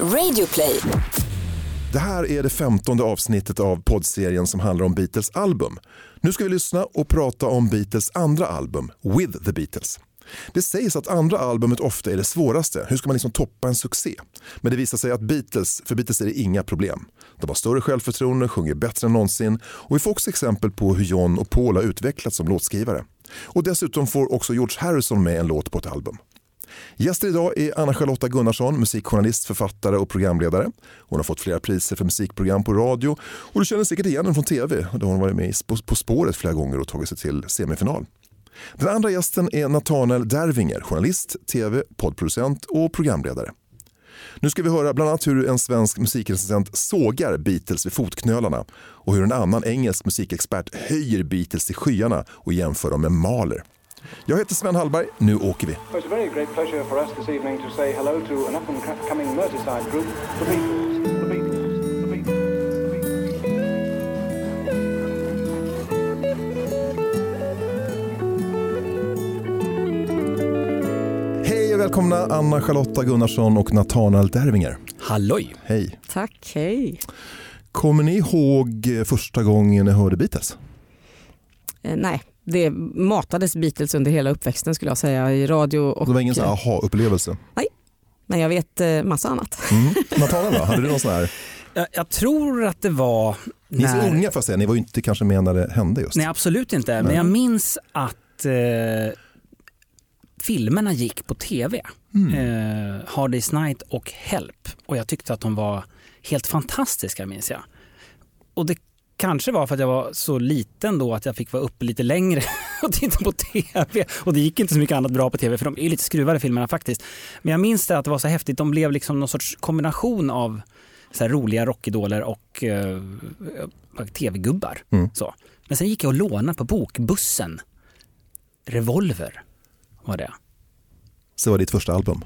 Radioplay. Det här är det femtonde avsnittet av poddserien som handlar om Beatles album. Nu ska vi lyssna och prata om Beatles andra album, With the Beatles. Det sägs att andra albumet ofta är det svåraste. Hur ska man liksom toppa en succé? Men det visar sig att Beatles, för Beatles är det inga problem. De har större självförtroende, sjunger bättre än någonsin och vi får också exempel på hur John och Paul har utvecklats som låtskrivare. Och dessutom får också George Harrison med en låt på ett album. Gäster idag är Anna-Charlotta Gunnarsson, musikjournalist, författare och programledare. Hon har fått flera priser för musikprogram på radio och du känner säkert igen henne från tv då hon varit med På spåret flera gånger och tagit sig till semifinal. Den andra gästen är Nathanael Dervinger, journalist, tv, poddproducent och programledare. Nu ska vi höra bland annat hur en svensk musikrecensent sågar Beatles vid fotknölarna och hur en annan engelsk musikexpert höjer Beatles till skyarna och jämför dem med Mahler. Jag heter Sven Hallberg, nu åker vi. Hej och välkomna Anna-Charlotta Gunnarsson och Nathanael Dervinger. Halloj! Hej. Tack, hej. Kommer ni ihåg första gången ni hörde Beatles? Eh, nej, det matades Beatles under hela uppväxten skulle jag säga i radio. Och, Det var ingen aha-upplevelse? Men jag vet eh, massa annat. Mm. Nathanael då? Hade du någon sån här? Jag, jag tror att det var... Ni är så unga får jag säga, ni var ju inte kanske med när det hände just. Nej, absolut inte. Nej. Men jag minns att eh, filmerna gick på tv. Mm. Eh, Hard Day's Night och Help. Och jag tyckte att de var helt fantastiska minns jag. Och det kanske var för att jag var så liten då att jag fick vara uppe lite längre och titta på tv. Och det gick inte så mycket annat bra på tv för de är lite skruvade filmerna faktiskt. Men jag minns det att det var så häftigt. De blev liksom någon sorts kombination av så roliga rockidoler och eh, tv-gubbar. Mm. Så. Men sen gick jag och lånade på bokbussen. Revolver var det. Så var ditt första album?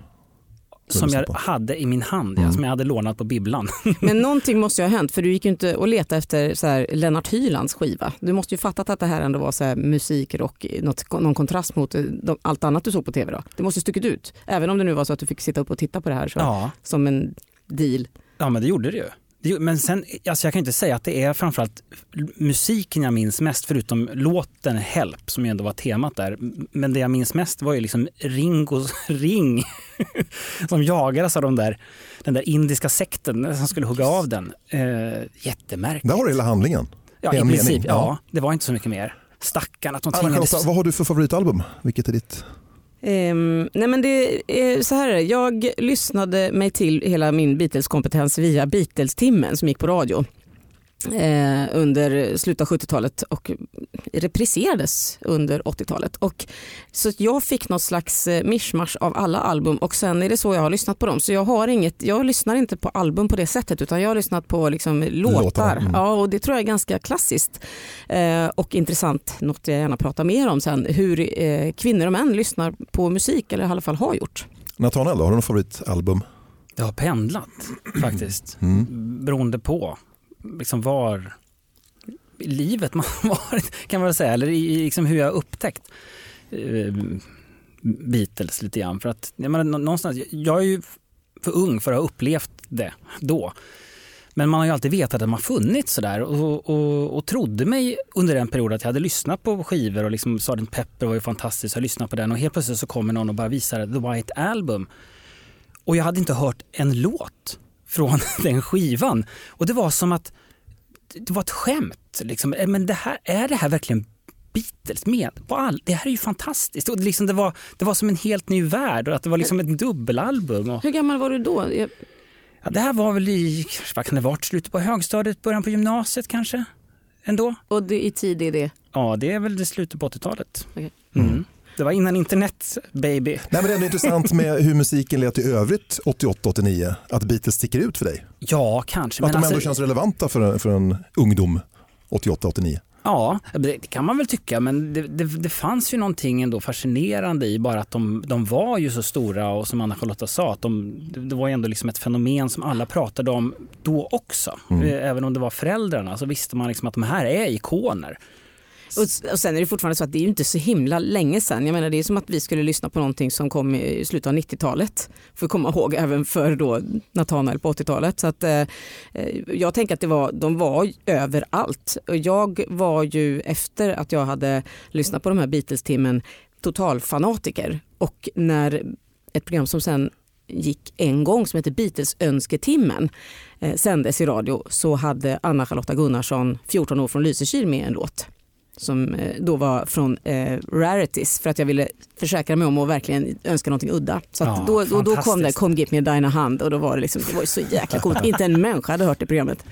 Som jag på. hade i min hand, ja, Mm. som jag hade lånat på bibblan. Men någonting måste ju ha hänt för du gick ju inte och letade efter så här Lennart Hylands skiva. Du måste ju fattat att det här ändå var så här musik, rock, något, någon kontrast mot eh, de, allt annat du såg på tv då. Det måste ju stuckit ut. Även om det nu var så att du fick sitta upp och titta på det här så, Ja, som en deal. ja men det gjorde det ju. Men sen, alltså jag kan inte säga att det är framförallt musiken jag minns mest, förutom låten Help som ju ändå var temat där. Men det jag minns mest var ju liksom Ringos ring som jagades av de där, den där indiska sekten som skulle hugga av den. Eh, jättemärkligt. Där har du hela handlingen. Ja, i princip. Ja. Ja. det var inte så mycket mer. Stackarn att de tvingades... Vad har du för favoritalbum? Vilket är ditt? Um, nej men det är så här, jag lyssnade mig till hela min Beatles-kompetens via Beatles-timmen som gick på radio eh, under slutet av 70-talet och repriserades under 80-talet. Och, så jag fick något slags eh, mischmasch av alla album och sen är det så jag har lyssnat på dem. Så jag, har inget, jag lyssnar inte på album på det sättet utan jag har lyssnat på liksom låtar. Låtarna, mm. Ja, och det tror jag är ganska klassiskt eh, och intressant. Något jag gärna pratar mer om sen. Hur eh, kvinnor och män lyssnar på musik eller i alla fall har gjort. Nathanael, har du något favoritalbum? Jag har pendlat faktiskt. Mm. Beroende på liksom var i livet man har varit kan man väl säga. Eller i, i liksom hur jag har upptäckt eh, Beatles lite grann. För att jag, menar, någonstans, jag är ju för ung för att ha upplevt det då. Men man har ju alltid vetat att de har funnits sådär och, och, och trodde mig under den perioden att jag hade lyssnat på skivor och liksom Sgt. Pepper var ju fantastisk, jag lyssnade på den och helt plötsligt så kommer någon och bara visar The White Album. Och jag hade inte hört en låt från den skivan. Och det var som att det var ett skämt. Liksom. Eh, Men det här, är det här verkligen Beatles med på all, Det här är ju fantastiskt. Och det, liksom, det, var, det var som en helt ny värld och att det var liksom ett dubbelalbum. Och, Hur gammal var du då? Jag, ja, det här var väl i, vad kan det varit, slutet på högstadiet, början på gymnasiet kanske? Ändå? och det, i tid är det? Ja, det är väl det slutet på 80-talet. Okej. Mm. Det var innan internet, baby. Nej, men det är ändå intressant med hur musiken lät i övrigt 88-89. Att Beatles sticker ut för dig. Ja, kanske. att de alltså- ändå känns relevanta för en, för en ungdom 88-89. Ja, det kan man väl tycka, men det, det, det fanns ju någonting ändå fascinerande i bara att de, de var ju så stora och som Anna-Charlotta sa, att de, det det var ju ändå liksom ett fenomen som alla pratade om då också. Mm. Eh, Även om det var föräldrarna så visste man liksom att de här är ikoner. Och, och sen är det fortfarande så att det är ju inte så himla länge sedan. Jag menar det är som att vi skulle lyssna på någonting som kom i slutet av 90-talet. Får komma ihåg även för då Nathanael på 80-talet. Så att, eh, eh, jag tänker att det var, de var överallt. Och jag var ju efter att jag hade lyssnat på de här Beatles-timmen totalfanatiker. Och när ett program som sen gick en gång som heter Beatles önsketimmen eh, sändes i radio så hade Anna-Charlotta Gunnarsson 14 år från Lysekil med en låt som eh, då var från eh, Rarities för att jag ville försäkra mig om att verkligen önska någonting udda. Så Ja, då, då, då kom det. Come Give Me Dina Hand och då var det, liksom, det var ju så jäkla coolt. Inte en människa hade hört det programmet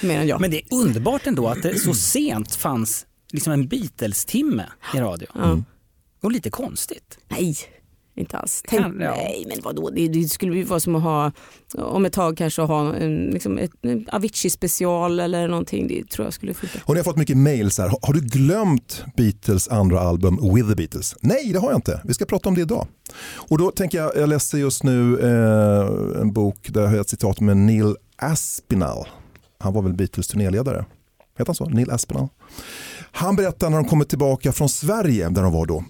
mer än jag. Men det är underbart ändå att det så sent fanns liksom en Beatles-timme i radio. ja. Och lite konstigt. Nej, inte alls. Tänk, Kan- ja. Nej, men vadå? Det, det skulle ju vara som att ha, om ett tag kanske ha en, liksom ett, en Avicii special eller någonting. Det tror jag skulle funka. Och ni har fått mycket mails här. Har- Har du glömt Beatles andra album With the Beatles? Nej, det har jag inte. Vi ska prata om det idag. Och då tänker jag, jag läser just nu eh, en bok där jag har ett citat med Neil Aspinall. Han var väl Beatles turnéledare. Heter han så? Neil Aspinall. Han berättar när de kommer tillbaka från Sverige, där de var då,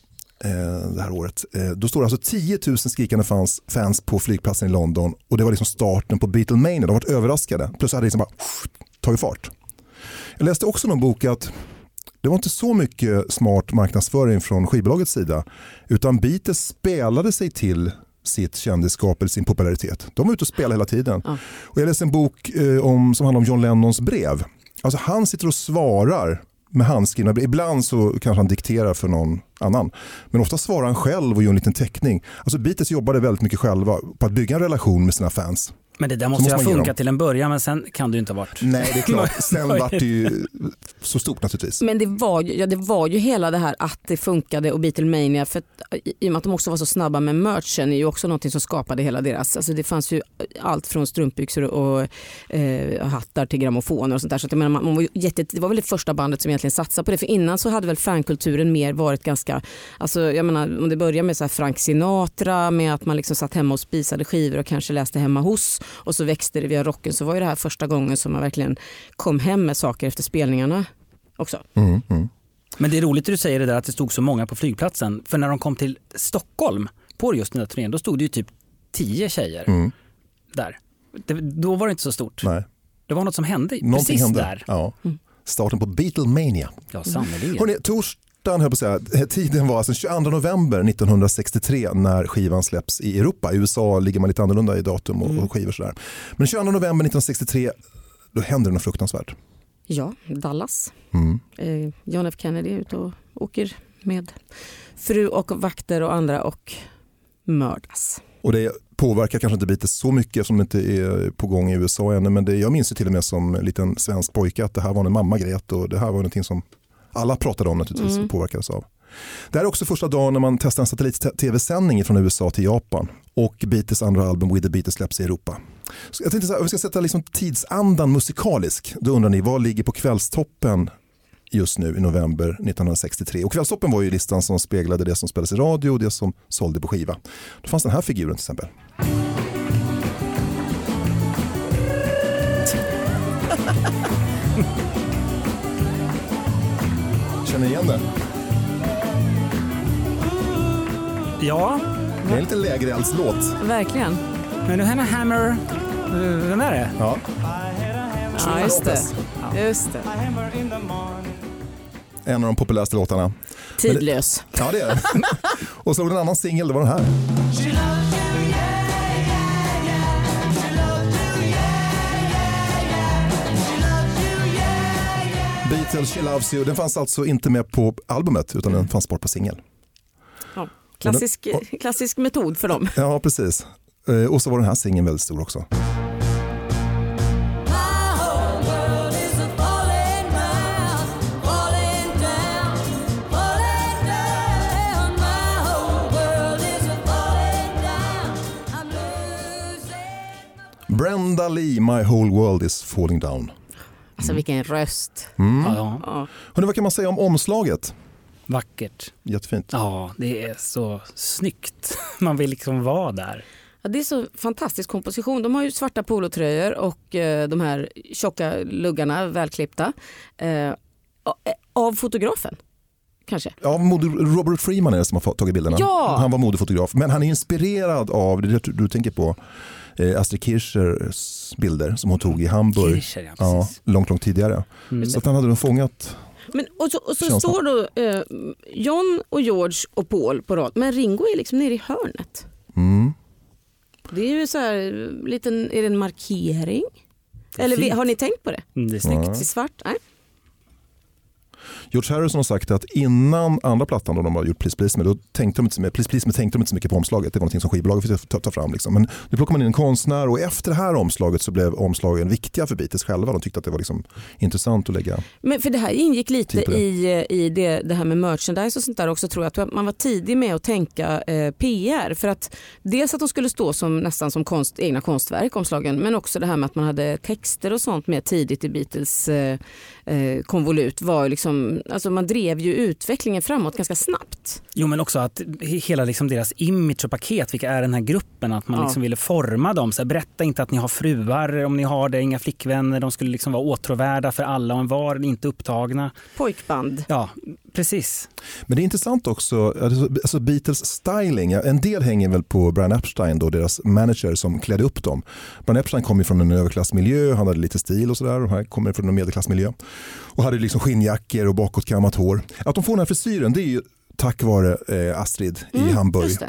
det här året. Eh, då står det alltså 10 000 skrikande fans, fans på flygplatsen i London och det var liksom starten på Beatlemania. De var överraskade. Plötsligt hade det liksom bara tagit fart. Jag läste också någon bok att det var inte så mycket smart marknadsföring från skivbolagets sida utan Beatles spelade sig till sitt kändisskap eller sin popularitet. De var ute och spelade hela tiden. Och jag läste en bok eh, om, som handlar om John Lennons brev. Alltså han sitter och svarar med handskrivna brev. Ibland så kanske han dikterar för någon annan. Men ofta svarar han själv och gör en liten teckning. Alltså Beatles jobbade väldigt mycket själva på att bygga en relation med sina fans. Men det där måste måste ju ha funkat till en början men sen kan det ju inte ha varit. Nej, det är klart. Sen vart det ju så stort naturligtvis. Men det var, ju, ja, det var ju hela det här att det funkade och Beatlemania för att, i och med att de också var så snabba med merchen är ju också någonting som skapade hela deras, alltså det fanns ju allt från strumpbyxor och eh, hattar till grammofoner och sånt där. Så att jag menar, man, man var jätte, det var väl det första bandet som egentligen satsade på det för innan så hade väl fankulturen mer varit ganska, alltså jag menar om det börjar med så här Frank Sinatra med att man liksom satt hemma och spisade skivor och kanske läste hemma hos och så växte det via rocken så var ju det här första gången som man verkligen kom hem med saker efter spelningarna också. Mm, mm. Men det är roligt att du säger det där att det stod så många på flygplatsen. För när de kom till Stockholm på just den där turnén då stod det ju typ tio tjejer Mm. där. Det, då var det inte så stort. Nej. Det var något som hände Någonting precis hände. där. Ja. Starten på Beatlemania. Ja, sannerligen. Hörrni, torsdagen höll på att säga, tiden var alltså 22 november 1963 när skivan släpps i Europa. I USA ligger man lite annorlunda i datum och, och skivor sådär. Men 22 november 1963 då händer det något fruktansvärt. Ja, Dallas. Mm. Eh, John F Kennedy är ute och åker med fru och vakter och andra och mördas. Och det påverkar kanske inte Beatles så mycket som det inte är på gång i USA ännu. Men det, jag minns ju till och med som liten svensk pojke att det här var när mamma grät och det här var någonting som alla pratade om naturligtvis Mm. och påverkades av. Det här är också första dagen när man testar en satellit-tv-sändning från USA till Japan och Beatles andra album With the Beatles släpps i Europa. Så jag tänkte så här, om vi ska sätta liksom tidsandan musikalisk, då undrar ni vad ligger på kvällstoppen just nu i november 1963? Och kvällstoppen var ju listan som speglade det som spelades i radio och det som sålde på skiva. Då fanns den här figuren till exempel. Känner igen den? Ja, Det är en lite lägereldslåt. Verkligen. men nu Hannah Hammer, eh, vem är det? Ja. Ja, just det. Just det. En av de populäraste låtarna. Tidlös. Ja det är den. Och så var det en annan singel, det var den här. Beatles She Loves You, den fanns alltså inte med på albumet utan den fanns bara på singel. Ja. Klassisk, klassisk metod för dem. Ja precis. Eh, Och så var den här singeln väldigt stor också. Brenda Lee, My Whole World Is Falling Down. Alltså vilken röst. Mm. Ja, Ja. Hörrni, vad kan man säga om omslaget? vackert. Jättefint. Ja, det är så snyggt. Man vill liksom vara där. Ja, det är så fantastisk komposition. De har ju svarta polotröjor och eh, de här tjocka luggarna, välklippta. Eh, eh, av fotografen. Kanske. Ja, Robert Freeman är det som har tagit bilderna. Ja! Han var modefotograf, men han är inspirerad av, det det du tänker på, eh, Astrid Kirchers bilder som hon tog i Hamburg. Kircher, ja, Ja, långt, långt tidigare. Mm. Så att han hade nog fångat Men, och så, och så står då eh, John och George och Paul på rad, men Ringo är liksom nere i hörnet. Mm. Det är ju så här, liten, är det en markering? Eller vi, fint. har ni tänkt på det? Mm, Det är snyggt. Ja. I svart? Nej. George Harrison har sagt att innan andra plattan då de har gjort Please Please Me, då tänkte de inte, så mycket- Please Please Me tänkte de inte så mycket på omslaget. Det var någonting som skivbolaget fick ta, ta fram. Liksom. Men nu plockar man in en konstnär och efter det här omslaget så blev omslagen viktiga för Beatles själva. De tyckte att det var liksom intressant att lägga. Men för det här ingick lite det. i, eh, i det, det här med merchandise och sånt där också tror jag. Att man var tidig med att tänka eh, PR. För att dels att de skulle stå som nästan som konst, egna konstverk omslagen men också det här med att man hade texter och sånt med tidigt i Beatles eh, eh, konvolut var ju liksom, alltså man drev ju utvecklingen framåt ganska snabbt. Jo men också att he- hela liksom deras image och paket, vilka är den här gruppen? Att man Ja. liksom ville forma dem. Så här, berätta inte att ni har fruar om ni har det, inga flickvänner. De skulle liksom vara åtråvärda för alla och en var, inte upptagna. Pojkband. Ja, precis. Men det är intressant också, alltså alltså Beatles styling, en del hänger väl på Brian Epstein, då, deras manager som klädde upp dem. Brian Epstein kom ju från en överklassmiljö, han hade lite stil och sådär, och här kommer från en medelklassmiljö. Och hade liksom skinnjackor och bakåtkammat hår. Att de får den här frisyren, det är ju tack vare eh, Astrid i Mm, Hamburg. Just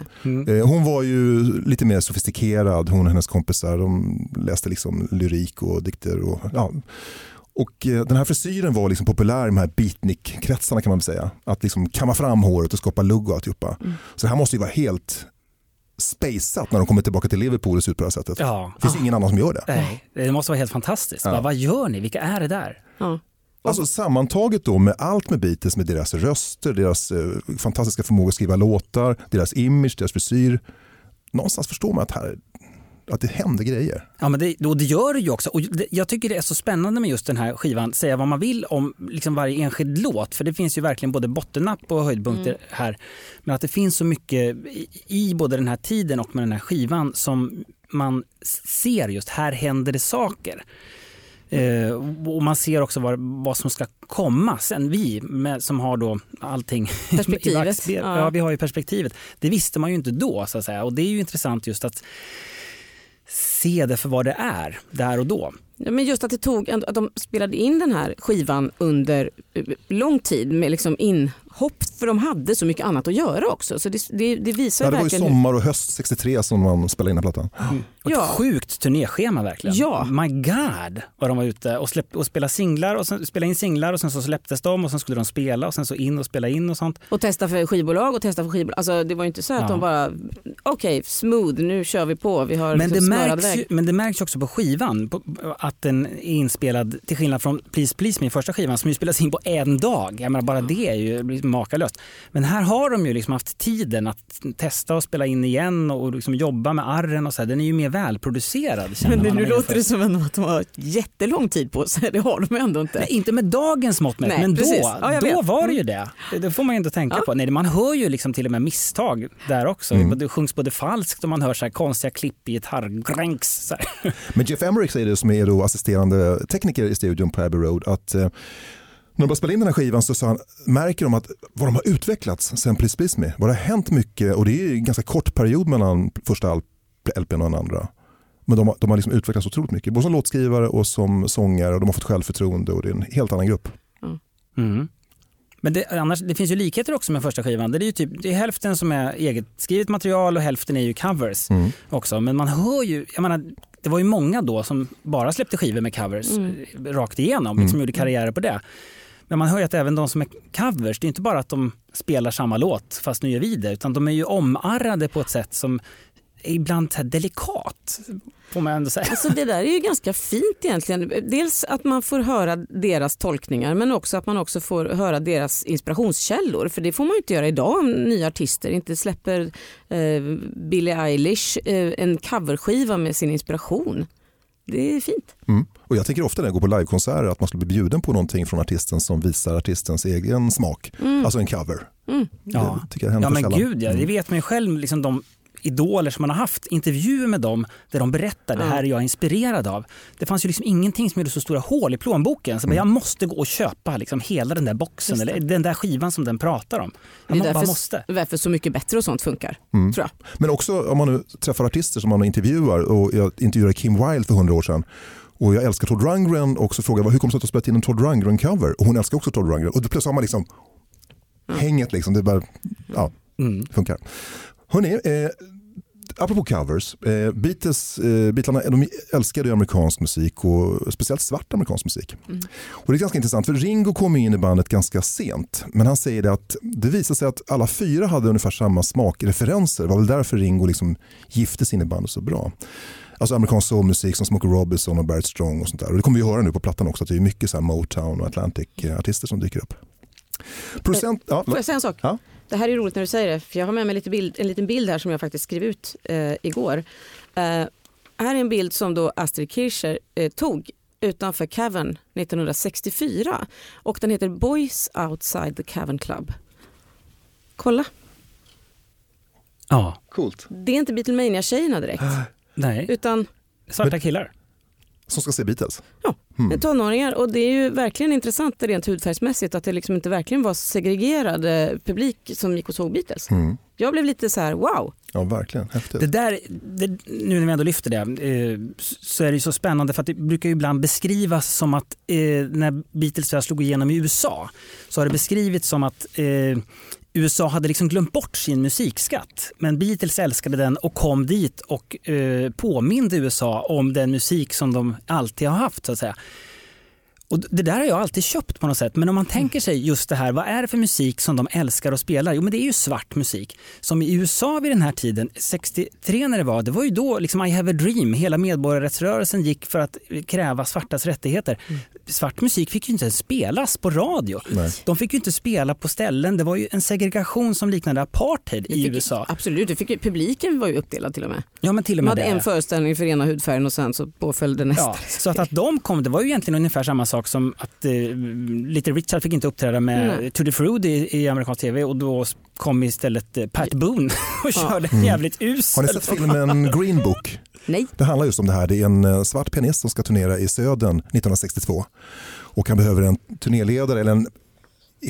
det. Eh, Hon var ju lite mer sofistikerad, hon och hennes kompisar. De läste liksom lyrik och dikter. Och, ja. Och eh, den här frisyren var liksom populär i de här beatnik-kretsarna kan man väl säga. Att liksom kamma fram håret och skapa lugg och alltihopa. Så det här måste ju vara helt spaceat när de kommer tillbaka till Liverpool och ser ut på det här sättet. Ja. Det finns ingen annan som gör det. Nej, det måste vara helt fantastiskt. Ja. Bara, vad gör ni? Vilka är det där? Ja. Alltså sammantaget då med allt med Beatles, med deras röster, deras eh, fantastiska förmåga att skriva låtar, deras image, deras frisyr. Någonstans förstår man att, här, att det händer grejer. Ja, men det, och det gör det ju också. Och det, jag tycker det är så spännande med just den här skivan, säga vad man vill om liksom varje enskild låt. För det finns ju verkligen både bottennapp och höjdpunkter här. Men att det finns så mycket i, i både den här tiden och med den här skivan som man ser just, här händer det saker. Eh, och man ser också vad, vad som ska komma sen. Vi med, som har då allting Perspektivet. Ja. Ja, vi har ju perspektivet. Det visste man ju inte då så att säga. Och det är ju intressant just att se det för vad det är där och då. Ja, men just att det tog, att de spelade in den här skivan under eh, lång tid med liksom inhopp för de hade så mycket annat att göra också. Så det, det, det visar Ja, det var ju sommar och höst 63 som man spelade in den plattan. Och Ja. Ett sjukt turnéschema verkligen. Ja. My God vad de var ute och, släpp, och spelade singlar och sen, spelade in singlar och sen så släpptes de och sen skulle de spela och sen så in och spela in och sånt. och testa för skivbolag och testa för skivbolag. Alltså, det var ju inte så att Ja. de bara, okej smooth nu kör vi på, vi har Men det, liksom smörad märks ju, men det märks också på skivan på, att den är inspelad till skillnad från Please Please Me, första skivan som ju spelas in på en dag. Jag menar, bara det är ju makalöst. Men här har de ju liksom haft tiden att testa och spela in igen och liksom jobba med arren och så här. Den är ju mer välproducerad. Men man nu låter det som ändå att de har jättelång tid på sig, det har de ändå inte. Nej, inte med dagens mått mätt, Nej, men precis. då, Ja, då var det ju det. Det, det får man ju inte tänka Ja. på. Nej, man hör ju liksom till och med misstag där också. Mm. Det sjungs både falskt och man hör så här konstiga klipp i gitarrgränks. Men Jeff Emerick säger det som är då assisterande tekniker i studion på Abbey Road att eh, när de började spela in den här skivan så sa han, märker de att vad de har utvecklats sen Please Please Me, vad det har hänt mycket och det är en ganska kort period mellan första LPn och den andra. Men de har, de har liksom utvecklats otroligt mycket, både som låtskrivare och som sångare och de har fått självförtroende och det är en helt annan grupp. Mm. Men det, annars, det finns ju likheter också med första skivan. Det är ju typ, det är hälften som är eget skrivet material och hälften är ju covers Mm. också. Men man hör ju, jag menar, det var ju många då som bara släppte skivor med covers Mm. rakt igenom, liksom gjorde karriärer på det. Men man hör ju att även de som är covers, det är inte bara att de spelar samma låt fast nu gör vi det, utan de är ju omarrade på ett sätt som är ibland så här delikat, får man ändå säga. Alltså det där är ju ganska fint egentligen. Dels att man får höra deras tolkningar men också att man också får höra deras inspirationskällor. För det får man ju inte göra idag om nya artister inte släpper eh, Billie Eilish eh, en coverskiva med sin inspiration. Det är fint. Mm. Och jag tänker ofta när jag går på livekonserter att man skulle bli bjuden på någonting från artisten som visar artistens egen smak. Alltså en cover. Mm. Ja. Det tycker jag händer Ja för men sällan. gud ja, det Mm. vet man ju själv. Liksom de idoler som man har haft, intervjuer med dem där de berättar det här är jag inspirerad av. Det fanns ju liksom ingenting som gjorde så stora hål i plånboken. Så bara, jag måste gå och köpa liksom hela den där boxen det. eller den där skivan som den pratar om. Det Jag är må- bara därför, måste. därför Så mycket bättre och sånt funkar. Mm. Tror jag. Men också om man nu träffar artister som man intervjuar och jag intervjuade Kim Wilde för hundra år sedan och jag älskar Todd Rundgren och så frågar jag hur kommer det sig att du har spelat in en Todd Rundgren-cover? Och hon älskar också Todd Rundgren och då plötsligt har man liksom hänget liksom, det bara, ja, Mm. funkar. Hörrni, eh, apropå covers, eh, Beatles, eh, Beatlarna de älskade ju amerikansk musik och speciellt svart amerikansk musik. Och det är ganska intressant för Ringo kom in i bandet ganska sent men han säger det att det visade sig att alla fyra hade ungefär samma smakreferenser. Det var väl därför Ringo liksom giftes in i bandet så bra. Alltså amerikansk soulmusik som Smokey Robinson och Barrett Strong och sånt där. Och det kommer vi höra nu på plattan också att det är mycket så Motown och Atlantic-artister som dyker upp. Producent, ja, Får jag säga en sak? Ja. Det här är roligt när du säger det, för jag har med mig lite bild, en liten bild här som jag faktiskt skrev ut eh, igår. Eh, här är en bild som då Astrid Kircher eh, tog utanför Cavern 1964 och den heter Boys Outside the Cavern Club. Kolla, Ja, coolt. det är inte Beatlemania-tjejerna direkt nej. utan Svarta killar. Som ska se Beatles. ja, Mm. tonåringar och det är ju verkligen intressant rent hudfärgsmässigt att det liksom inte verkligen var segregerad eh, publik som gick och såg Beatles. Mm. Jag blev lite så här wow. Ja, verkligen. Häftigt. Det där, det, nu när vi ändå lyfter det, eh, så är det ju så spännande för att det brukar ju ibland beskrivas som att eh, när Beatles slog igenom i USA så har det beskrivits som att eh, USA hade liksom glömt bort sin musikskatt. Men Beatles älskade den och kom dit och eh, påminde USA om den musik som de alltid har haft så att säga. Och det där har jag alltid köpt på något sätt. Men om man tänker sig just det här, vad är det för musik som de älskar och spelar? Jo men det är ju svart musik. Som i USA vid den här tiden, 63 när det var, det var ju då liksom I have a dream, hela medborgarrättsrörelsen gick för att kräva svartas rättigheter. Svart musik fick ju inte ens spelas på radio. Nej. De fick ju inte spela på ställen, det var ju en segregation som liknade apartheid i fick- USA. Absolut, det fick, publiken var ju uppdelad till och med. Ja men till och med hade det. en föreställning för ena hudfärgen och sen så påföljde nästa. Ja, så att, att de kom, det var ju egentligen ungefär samma sak som att eh, Little Richard fick inte uppträda med Nej. Tutti Frutti i, i amerikansk tv och då kom istället eh, Pat Boone och Ja. körde en jävligt usel. Har ni sett filmen Green Book? Nej. Det handlar just om det här. Det är en eh, svart pianist som ska turnera i Södern 1962. Och han behöver en turnéledare eller en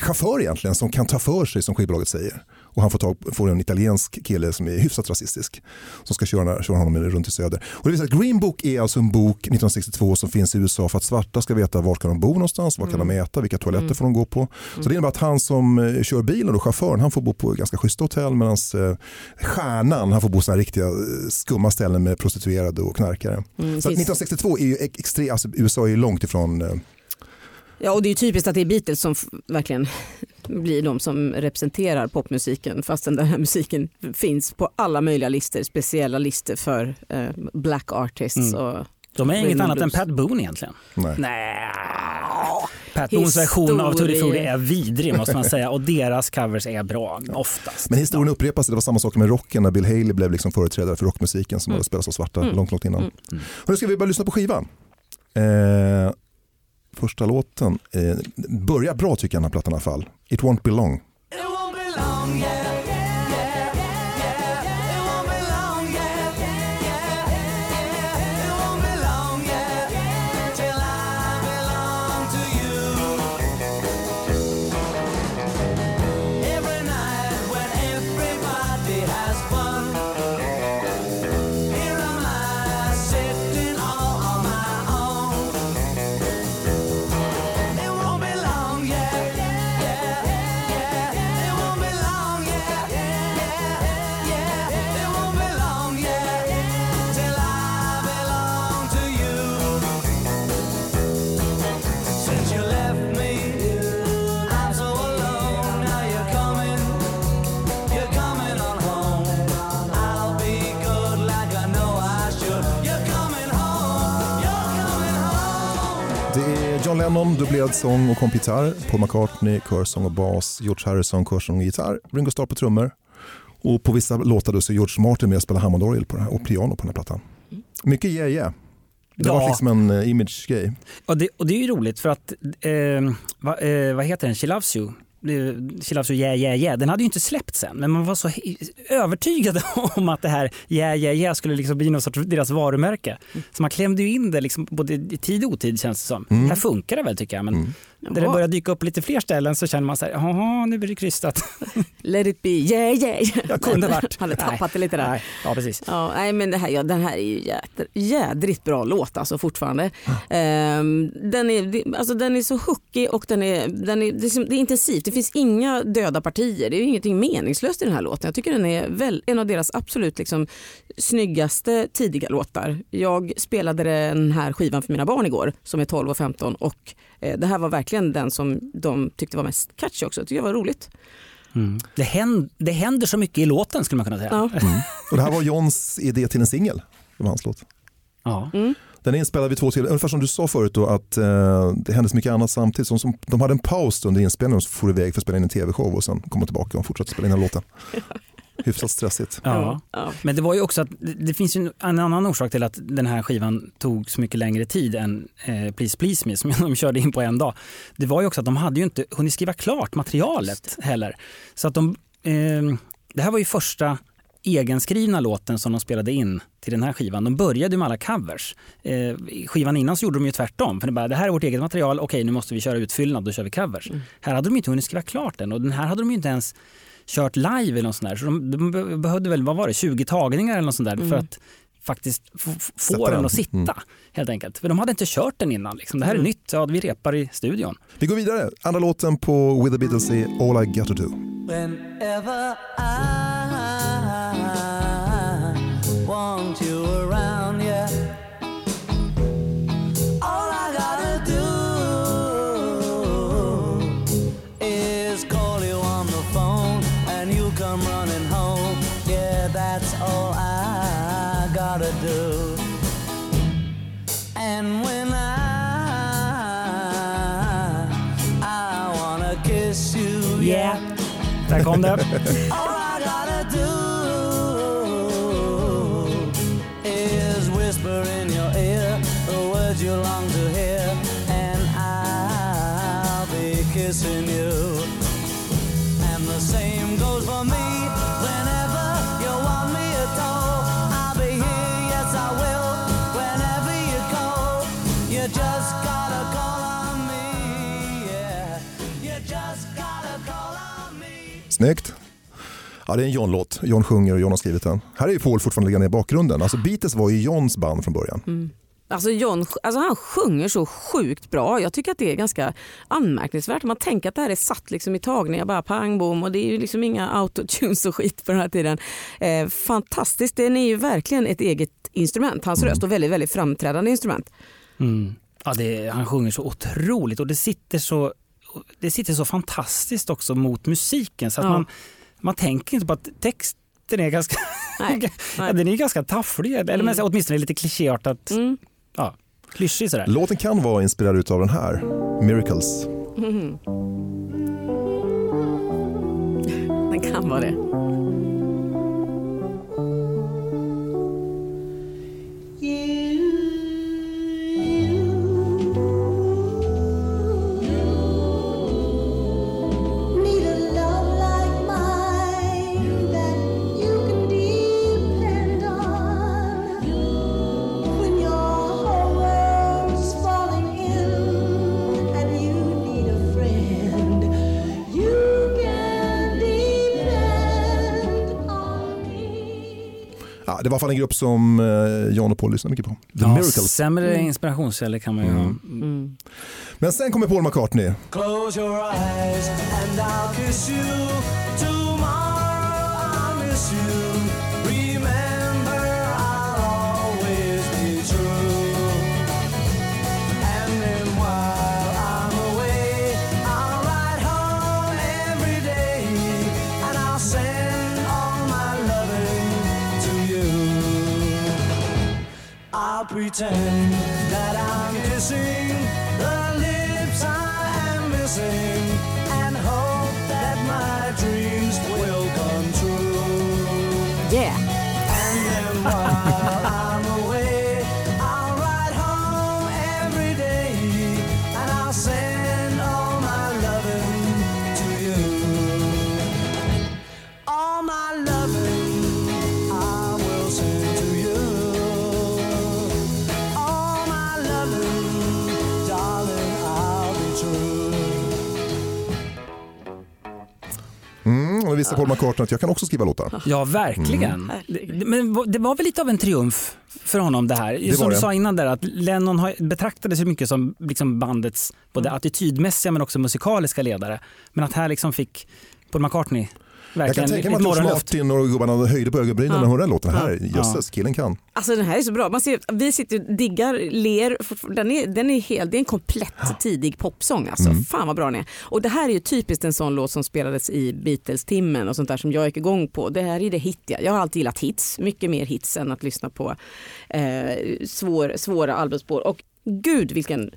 chaufför egentligen som kan ta för sig som skivbolaget säger. Och han får, tag, får en italiensk kille som är hyfsat rasistisk som ska köra, köra honom runt i söder. Och det vill säga att Green Book är alltså en bok 1962 som finns i USA för att svarta ska veta var kan de bo någonstans, var kan de äta, vilka toaletter får de gå på. Så det innebär att han som eh, kör bilen och chauffören han får bo på ganska schyssta hotell medan eh, stjärnan han får bo på sådana riktiga eh, skumma ställen med prostituerade och knarkare. Mm, Så att finns- 1962 är ju ex- extre, alltså USA är ju långt ifrån Ja, och det är typiskt att det är Beatles som verkligen blir de som representerar popmusiken fastän den här musiken finns på alla möjliga listor, speciella listor för eh, black artists. Mm. Och, De är inget annat än blues. Pat Boone egentligen. nej. Nej. Pat Boones version av Tutti Frutti är vidrig måste man säga och deras covers är bra oftast. Men historien upprepas, det var samma sak med rocken när Bill Haley blev liksom företrädare för rockmusiken som hade spelats av svarta långt, långt innan. Och nu ska vi börja lyssna på skivan. Eh, första låten eh, börjar bra tycker jag den här plattan i alla fall. It won't be long. Since you John Lennon, dubblerad sång och kompgitarr. Paul McCartney, körsång och bas. George Harrison, körsång och gitarr. Ringo Starr på trummor. Och på vissa låtar då så är George Martin med och spelar Hammondorgel på den här, och piano på den här plattan. Mycket yeah yeah. Det Ja. var liksom en eh, image-grej. Och det, och det är ju roligt för att, eh, va, eh, vad heter den, She Loves You? You yeah yeah yeah, den hade ju inte släppt sen men man var så övertygad om att det här yeah yeah yeah skulle liksom bli någon sorts deras varumärke. Så man klämde ju in det liksom både i tid och otid känns det som. Här funkar det väl tycker jag men när det börjar dyka upp lite fler ställen så känner man så här, jaha nu blir det krystat. Let it be, yeah yeah. Jag kunde varit. Hade tappat Nej. det lite där. Nej, Ja precis. Ja, nej, men det här, ja, den här är ju jädr, jädrigt bra låt alltså fortfarande. Ehm, den, är, alltså, den är så hookig och den är, den är, det, är, det är intensivt. Det finns inga döda partier. Det är ingenting meningslöst i den här låten. Jag tycker den är väl, en av deras absolut liksom, snyggaste tidiga låtar. Jag spelade den här skivan för mina barn igår som är 12 och 15 och eh, det här var verkligen den som de tyckte var mest catchy också. Jag tycker det var roligt. Mm. Det, händer, det händer så mycket i låten skulle man kunna säga. Ja. Och det här var Johns idé till en singel. Det var hans låt. Ja. Den är inspelad vid två till, ungefär som du sa förut då, att eh, det hände så mycket annat samtidigt. Som, som, de hade en paus under inspelningen och så for iväg för att spela in en tv-show och sen komma tillbaka och fortsätta spela in den här låten. Hyfsat stressigt. Ja. Ja. Men det var ju också att det, finns ju en annan orsak till att den här skivan tog så mycket längre tid än eh, Please Please Me som de körde in på en dag. Det var ju också att de hade ju inte hunnit skriva klart materialet heller. Så att de, eh, det här var ju första egenskrivna låten som de spelade in till den här skivan. De började med alla covers. Eh, skivan innan så gjorde de ju tvärtom. För det, bara, det här är vårt eget material, okej nu måste vi köra utfyllnad, då kör vi covers. Här hade de inte hunnit skriva klart den och den här hade de ju inte ens kört live eller något sånt där. Så de, de be- behövde väl, vad var det, 20 tagningar eller något sånt där för att faktiskt få den den. att sitta. Mm. Helt enkelt. För de hade inte kört den innan. Liksom. Det här är nytt, ja, vi repar i studion. Vi går vidare. Andra låten på With the Beatles är All I Got To Do. Whenever I want you around, Där kom det. Snyggt. Ja, det är en John-låt. John sjunger och John har skrivit den. Här är ju Paul fortfarande liggande i bakgrunden. Alltså Beatles var ju Johns band från början. Alltså John, alltså han sjunger så sjukt bra. Jag tycker att det är ganska anmärkningsvärt. Man tänker att det här är satt liksom i tagningar, bara pang bom och det är ju liksom inga autotunes och skit på den här tiden. Eh, fantastiskt, den är ju verkligen ett eget instrument. Hans röst och väldigt, väldigt framträdande instrument. Mm. Ja, det, han sjunger så otroligt och det sitter så, det sitter så fantastiskt också mot musiken så att Ja. man, man tänker inte på att texten är ganska, Nej, ja, den är ganska tafflig, eller men, åtminstone lite klichéartat, Mm. ja, klyschig sådär. Låten kan vara inspirerad av den här, Miracles. Den kan vara det. Det var i alla fall en grupp som eh, John och Paul lyssnade mycket på. The Ja, Miracles. sämre inspirationskällor kan man ju ha. Men sen kommer Paul McCartney. Close your eyes and I'll kiss you. Pretend that I'm kissing och visa Paul McCartney att jag kan också skriva låtar. Ja, verkligen. Herregud. Men det var väl lite av en triumf för honom det här. Det som du sa innan där att Lennon har, betraktades så mycket som liksom bandets både Mm. attitydmässiga men också musikaliska ledare. Men att här liksom fick Paul McCartney Jag kan tänka mig att. Martin och gubbarna höjde på ögonbrynen när de hörde den låten. Här, Ja. jösses, killen kan. Alltså den här är så bra. Man ser, vi sitter diggar, ler. Den är, den är helt, det är en komplett tidig popsång. Alltså. Mm. Fan vad bra den är. Och det här är ju typiskt en sån låt som spelades i Beatles-timmen och sånt där som jag gick igång på. Det här är det hittiga. Jag har alltid gillat hits. Mycket mer hits än att lyssna på eh, svår, svåra albumspår. Och gud vilken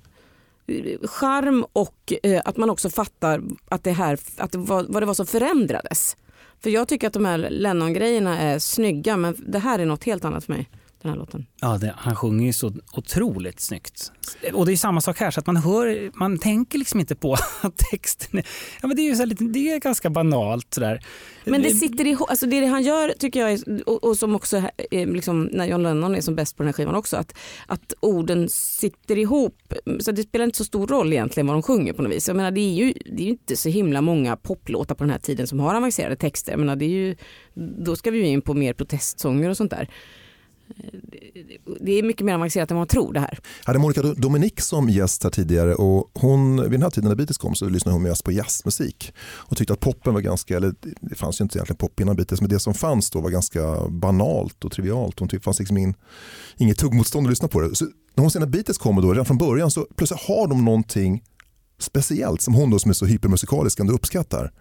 eh, charm och eh, att man också fattar att det här, att det var, vad det var som förändrades. För jag tycker att de här Lennon-grejerna är snygga men det här är något helt annat för mig. Den här låten. Ja, det, han sjunger ju så otroligt snyggt. Och det är samma sak här, så att man hör, man tänker liksom inte på att texten är, ja, men det är ju så lite, det är ganska banalt sådär. Men det sitter ihop, alltså det, det han gör tycker jag är, och, och som också är liksom, när John Lennon är som bäst på den här skivan också, att, att orden sitter ihop. Så det spelar inte så stor roll egentligen vad de sjunger på något vis. Jag menar, det, är ju, det är inte så himla många poplåtar på den här tiden som har avancerade texter. Jag menar, det är ju, då ska vi ju in på mer protestsånger och sånt där. Det är mycket mer avancerat än man tror det här. Jag hade Monica Dominic som gäst här tidigare och hon, vid den här tiden när Beatles kom så lyssnade hon mest på jazzmusik och tyckte att poppen var ganska, eller det fanns ju inte egentligen pop innan Beatles men det som fanns då var ganska banalt och trivialt. Hon tyckte det fanns liksom ingen, inget tuggmotstånd att lyssna på det. Så när hon ser när Beatles kommer då, redan från början så plötsligt har de någonting speciellt som hon då som är så hypermusikalisk ändå uppskattar.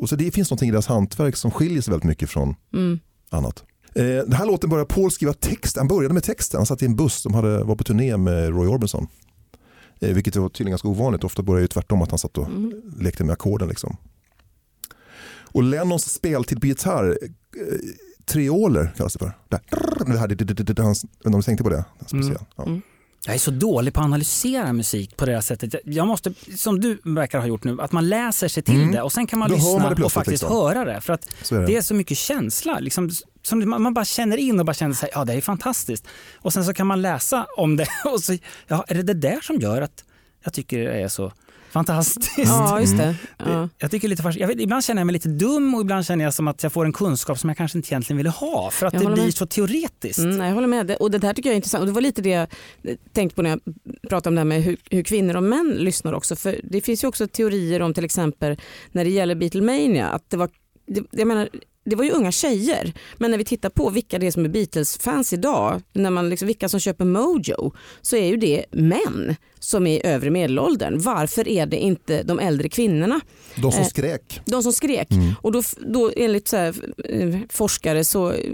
Och så det finns någonting i deras hantverk som skiljer sig väldigt mycket från Mm. annat. Eh, den här låten började Paul skriva text, han började med texten, han satt i en buss, de hade, var på turné med Roy Orbison. Eh, vilket var tydligen ganska ovanligt, ofta börjar ju tvärtom att han satt och lekte med ackorden. Liksom. Och Lennons speltid på gitarr, eh, trioler kallas det för. Där, det här, det, det, det, det, han, jag vet inte om du tänkte på det? Speciellt. Ja. Jag är så dålig på att analysera musik på det här sättet. Jag måste, som du verkar ha gjort nu, att man läser sig till det och sen kan man Mm. Då lyssna man och faktiskt liksom. höra det. För att är det. det är så mycket känsla. Liksom, som man man bara känner in och bara känner sig, ja det är fantastiskt. Och sen så kan man läsa om det och så, ja är det det där som gör att jag tycker det är så fantastiskt? Ja, just det. Ja. Jag tycker lite jag vet, ibland känner jag mig lite dum och ibland känner jag som att jag får en kunskap som jag kanske inte egentligen ville ha för att Jag det blir med. så teoretiskt. Mm, jag håller med. Och det där tycker jag är intressant. Och det var lite det jag tänkte på när jag pratade om det här med hur, hur kvinnor och män lyssnar också. För det finns ju också teorier om till exempel när det gäller Beatlemania att det var, jag menar, det var ju unga tjejer, men när vi tittar på vilka det är som är Beatles-fans idag, när man liksom, vilka som köper Mojo, så är ju det män som är i övre medelåldern. Varför är det inte de äldre kvinnorna? De som Eh, skrek. De som skrek. Och då, då enligt så här, eh, forskare så eh,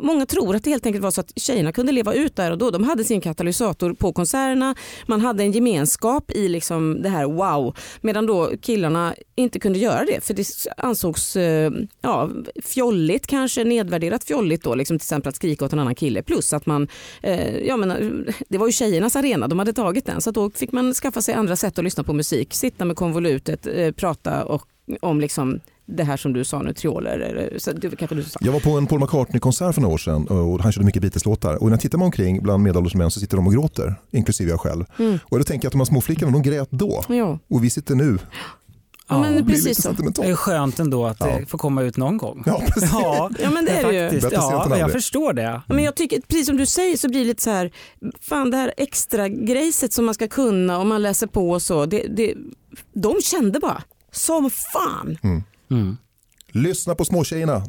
Många tror att det helt enkelt var så att tjejerna kunde leva ut där och då. De hade sin katalysator på konserterna, man hade en gemenskap i liksom det här wow. Medan då killarna inte kunde göra det för det ansågs eh, ja, fjolligt, kanske nedvärderat fjolligt då, liksom till exempel att skrika åt en annan kille. Plus att man, eh, ja, men, eh, det var ju tjejernas arena, de hade tagit den. Så att då fick man skaffa sig andra sätt att lyssna på musik. Sitta med konvolutet, prata och, om liksom det här som du sa nu, trioler. eller- Så det kanske du sa. Jag var på en Paul McCartney-konsert för några år sedan och han körde mycket Beatles-låtar. Och när jag tittar mig omkring bland medelålders män så sitter de och gråter, inklusive jag själv. Och då tänker jag att de här småflickorna, de grät då. Ja, Och vi sitter nu. ja men Det precis lite så. Det är skönt ändå att Ja. det får komma ut någon gång. Ja, precis. Ja, Ja men det är det ju. Ja, jag förstår det. Men jag tycker, precis som du säger så blir det lite så här, fan det här extra grejset som man ska kunna om man läser på och så. Det, det, de kände bara som fan. Mm. Lyssna på småtjejerna.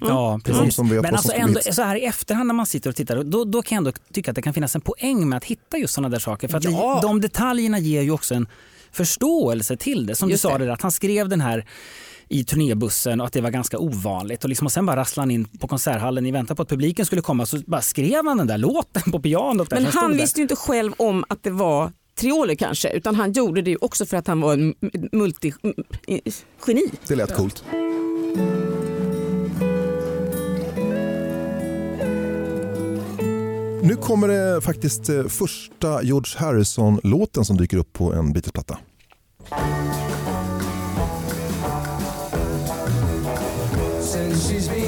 Ja, De precis. som vet Men alltså ändå, så här i efterhand när man sitter och tittar, då, då kan jag ändå tycka att det kan finnas en poäng med att hitta just sådana där saker. För att Ja. de detaljerna ger ju också en förståelse till det. Som Just du sa, det. där, att han skrev den här i turnébussen och att det var ganska ovanligt. Och, liksom, och sen bara rasslade han in på konserthallen i väntan på att publiken skulle komma så bara skrev han den där låten på pianot. Där Men han visste ju inte själv om att det var trioler kanske utan han gjorde det ju också för att han var en multi-geni. Det lät coolt. Nu kommer det faktiskt eh, första George Harrison-låten som dyker upp på en Beatles-platta. Since she's been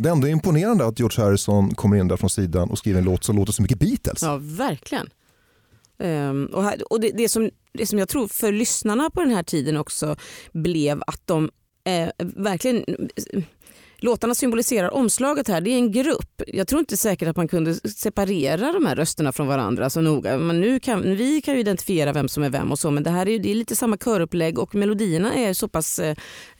Det är ändå imponerande att George Harrison kommer in där från sidan och skriver en låt som låter så mycket Beatles. Ja, verkligen. Um, och här, och det, det, som, det som jag tror för lyssnarna på den här tiden också blev att de eh, verkligen Låtarna symboliserar omslaget här. Det är en grupp. Jag tror inte säkert att man kunde separera de här rösterna från varandra så noga. Men nu kan, vi kan ju identifiera vem som är vem och så men det här är, ju, det är lite samma körupplägg och melodierna är så pass eh,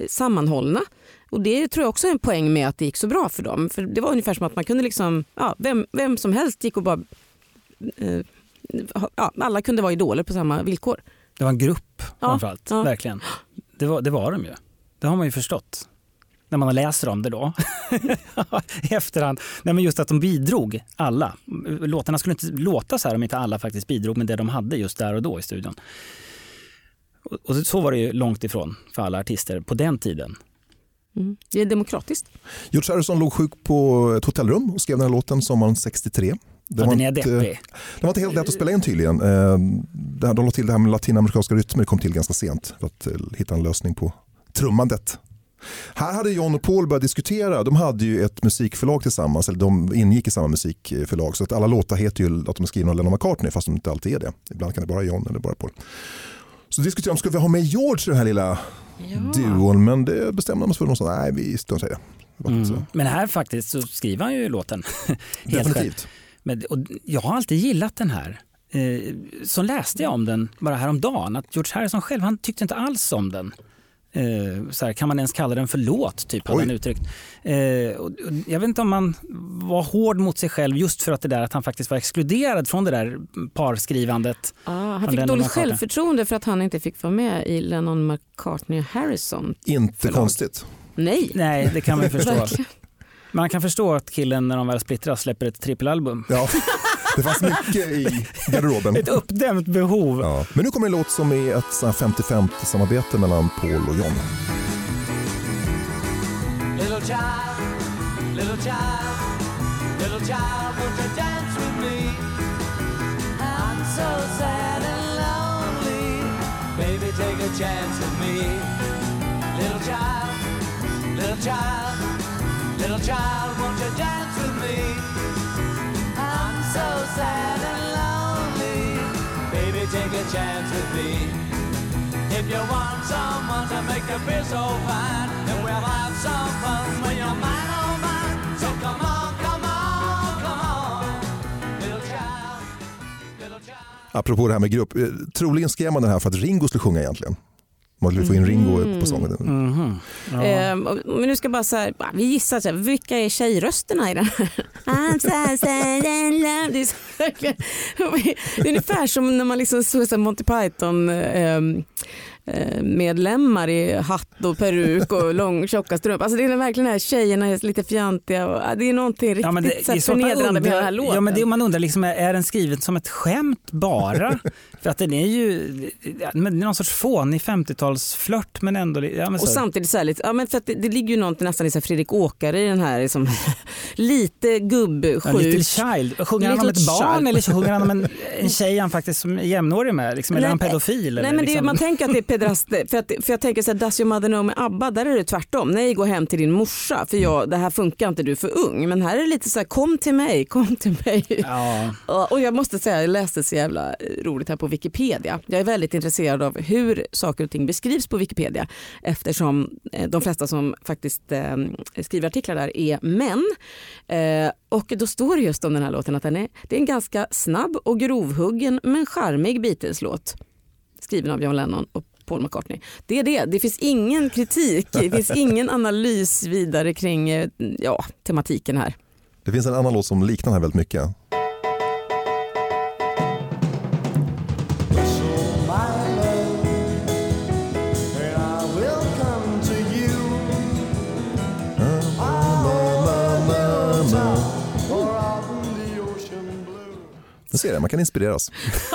sammanhållna. Och Det tror jag också är en poäng med att det gick så bra för dem. För Det var ungefär som att man kunde liksom, ja, vem, vem som helst gick och bara eh, ja, alla kunde vara idoler på samma villkor. Det var en grupp Ja, framförallt, ja. verkligen. Det var, det var de ju. Det har man ju förstått. När man har läst om det då. I efterhand. Nej, men just att de bidrog, alla. Låtarna skulle inte låta så här om inte alla faktiskt bidrog med det de hade just där och då i studion. Och så var det ju långt ifrån för alla artister på den tiden. Mm. Det är demokratiskt. George Harrison låg sjuk på ett hotellrum och skrev den här låten sommaren 63. Det Ja, var den är inte- deppig. Det var inte helt lätt att spela in tydligen. Eh, här- De la till det här med latinamerikanska rytmer kom till ganska sent för att eh, hitta en lösning på trummandet. Här hade John och Paul börjat diskutera. De hade ju ett musikförlag tillsammans, eller de ingick i samma musikförlag. Så att alla låtar heter ju att de är skrivna av Lennon McCartney fast de inte alltid är det. Ibland kan det vara John eller bara Paul. Så diskuterade de, skulle vi ha med George i den här lilla duon? Men det bestämde de sig för. Sa, nej vi struntar i det. Mm. Men här faktiskt så skriver han ju låten helt själv. Definitivt. Men, och jag har alltid gillat den här. Eh, så läste jag om den bara häromdagen, att George Harrison själv han tyckte inte alls om den. Eh, så här, kan man ens kalla den för låt, typ, hade han uttryckt. Eh, och, och jag vet inte om man var hård mot sig själv just för att det där att han faktiskt var exkluderad från det där parskrivandet. Ah, han fick dåligt självförtroende för att han inte fick vara med i Lennon, McCartney och Harrison. Inte Förlag. konstigt. Nej, Nej, det kan man förstå. Man kan förstå att killen när de väl splittras släpper ett trippelalbum. Ja, det fanns mycket i garderoben. Ett uppdämt behov. Ja. Men nu kommer en låt som är ett sånt här 50-50 samarbete mellan Paul och John. Little child, little child, little child, won't you dance with me? I'm so sad and lonely. Baby, take a chance with me. Little child, little child, little child, won't you dance chance with me. If you want someone to make you feel so fine, then we'll have some fun when you're mine, oh mine. So come on, come on, come on, little child, little child. Apropå det här med grupp, eh, troligen skrev man den här för att Ringo skulle sjunga egentligen. Man ville få in Ringo på sången. Mhm. Ja. Ehm, men nu ska bara så här, vi gissar, så här, vilka är tjejrösterna i den här? Det är, så, verkligen- det är ungefär som när man liksom såg så Monty Python eh, medlemmar i hatt och peruk och lång tjocka strumpor. Alltså det är verkligen de här tjejerna är lite fjantiga och ja, det är någonting riktigt Ja, men det, så det förnedrande med den här undrar, låten. ja, men det, man undrar liksom, är den skriven som ett skämt bara? För att den är ju men det är någon sorts fånig 50-talsflört men ändå... Ja, men. Och samtidigt så här lite, ja, men för att det, det ligger ju något nästan i så Fredrik Åkare i den här liksom, lite gubbsjuk. Ja, Little Child. Sjunger han om ett barn Child. eller sjunger han om en, en tjej han faktiskt som är jämnårig med? Liksom, eller är han pedofil? Nej eller, men det, liksom? man tänker att det är pedrast, för, att, för jag tänker så här, Does your mother know med ABBA, där är det tvärtom. Nej, gå hem till din morsa för jag, det här funkar inte, du är för ung. Men här är det lite så här, kom till mig, kom till mig. Ja, Och jag måste säga, jag läste så jävla roligt här på Wikipedia. Jag är väldigt intresserad av hur saker och ting beskrivs på Wikipedia eftersom eh, de flesta som faktiskt eh, skriver artiklar där är män. Eh, och då står det just om den här låten att den är, det är en ganska snabb och grovhuggen men charmig Beatles-låt skriven av John Lennon och Paul McCartney. Det är det, det finns ingen kritik, det finns ingen analys vidare kring eh, ja, tematiken här. Det finns en annan låt som liknar den här väldigt mycket. Du ser det, man kan inspireras.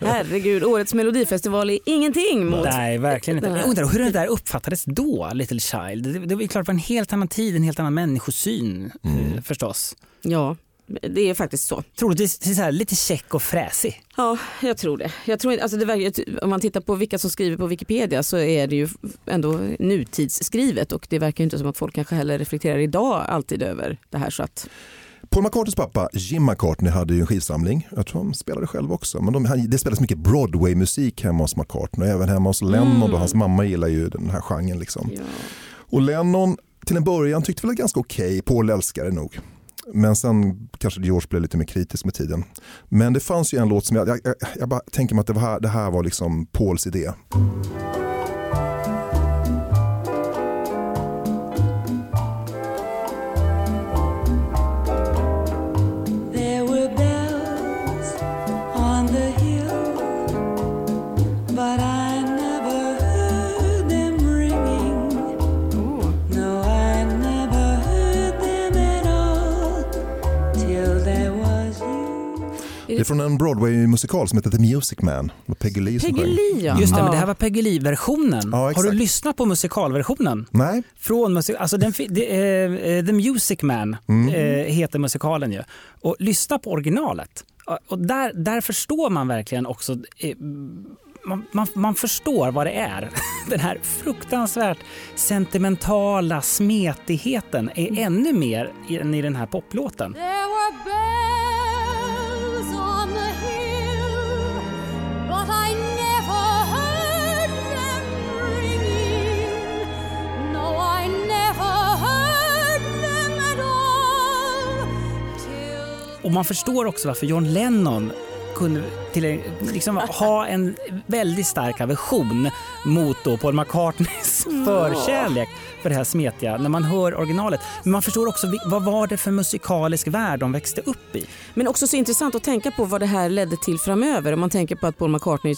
Herregud, årets melodifestival är ingenting mot nej, verkligen inte. Jag undrar hur det där uppfattades då, Little Child. Det, det var ju klart det var en helt annan tid, en helt annan människosyn Mm. eh, förstås. Ja, Det är faktiskt så. Troligtvis så här, lite check och fräsig. Ja, jag tror det. Jag tror, alltså det verkar, om man tittar på vilka som skriver på Wikipedia så är det ju ändå nutidsskrivet och det verkar ju inte som att folk kanske heller reflekterar idag alltid över det här. Så att, Paul McCartneys pappa Jim McCartney hade ju en skivsamling. Jag tror han spelade själv också. Men de, han, det spelas mycket Broadway-musik hemma hos McCartney och även hemma hos Lennon. Och hans mamma gillar ju den här genren. Liksom. ja. Och Lennon till en början tyckte väl det var ganska okej. Paul älskade det nog. Men sen kanske George blev lite mer kritisk med tiden. Men det fanns ju en låt som jag, jag, jag, jag bara tänker mig att det, var här, det här var liksom Pauls idé. Är från en Broadway-musikal som heter The Music Man. Det Peggy Lee som Peggy. Lee ja. Just det, ja. men det här var Peggy Lee-versionen. Ja, Har du lyssnat på musikalversionen? Nej, Från musik, alltså den, det, är, eh, The Music Man Mm. eh, heter musikalen ju. Och lyssna på originalet. Och- där, där förstår man verkligen också eh, man, man, man förstår vad det är. Den här fruktansvärt sentimentala smetigheten är ännu mer i- än i den här poplåten. Och man förstår också varför John Lennon kunde till, liksom, ha en väldigt stark aversion mot då Paul McCartneys förkärlek för det här smetiga när man hör originalet. Men man förstår också vad var det för musikalisk värld de växte upp i. Men också så intressant att tänka på vad det här ledde till framöver. Om man tänker på att Paul McCartney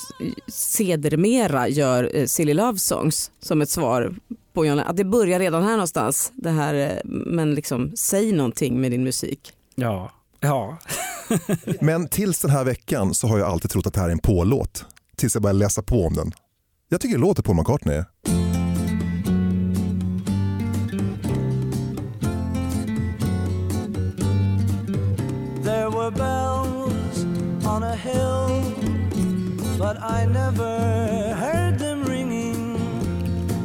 sedermera gör eh, Silly Love Songs som ett svar på John Att det börjar redan här någonstans. Det här, eh, men liksom säg någonting med din musik. Ja, ja. men tills den här veckan så har jag alltid trott att det här är en Paul-låt. Tills jag började läsa på om den. Jag tycker det låter Paul McCartney. There were bells on a hill, but I never heard them ringing.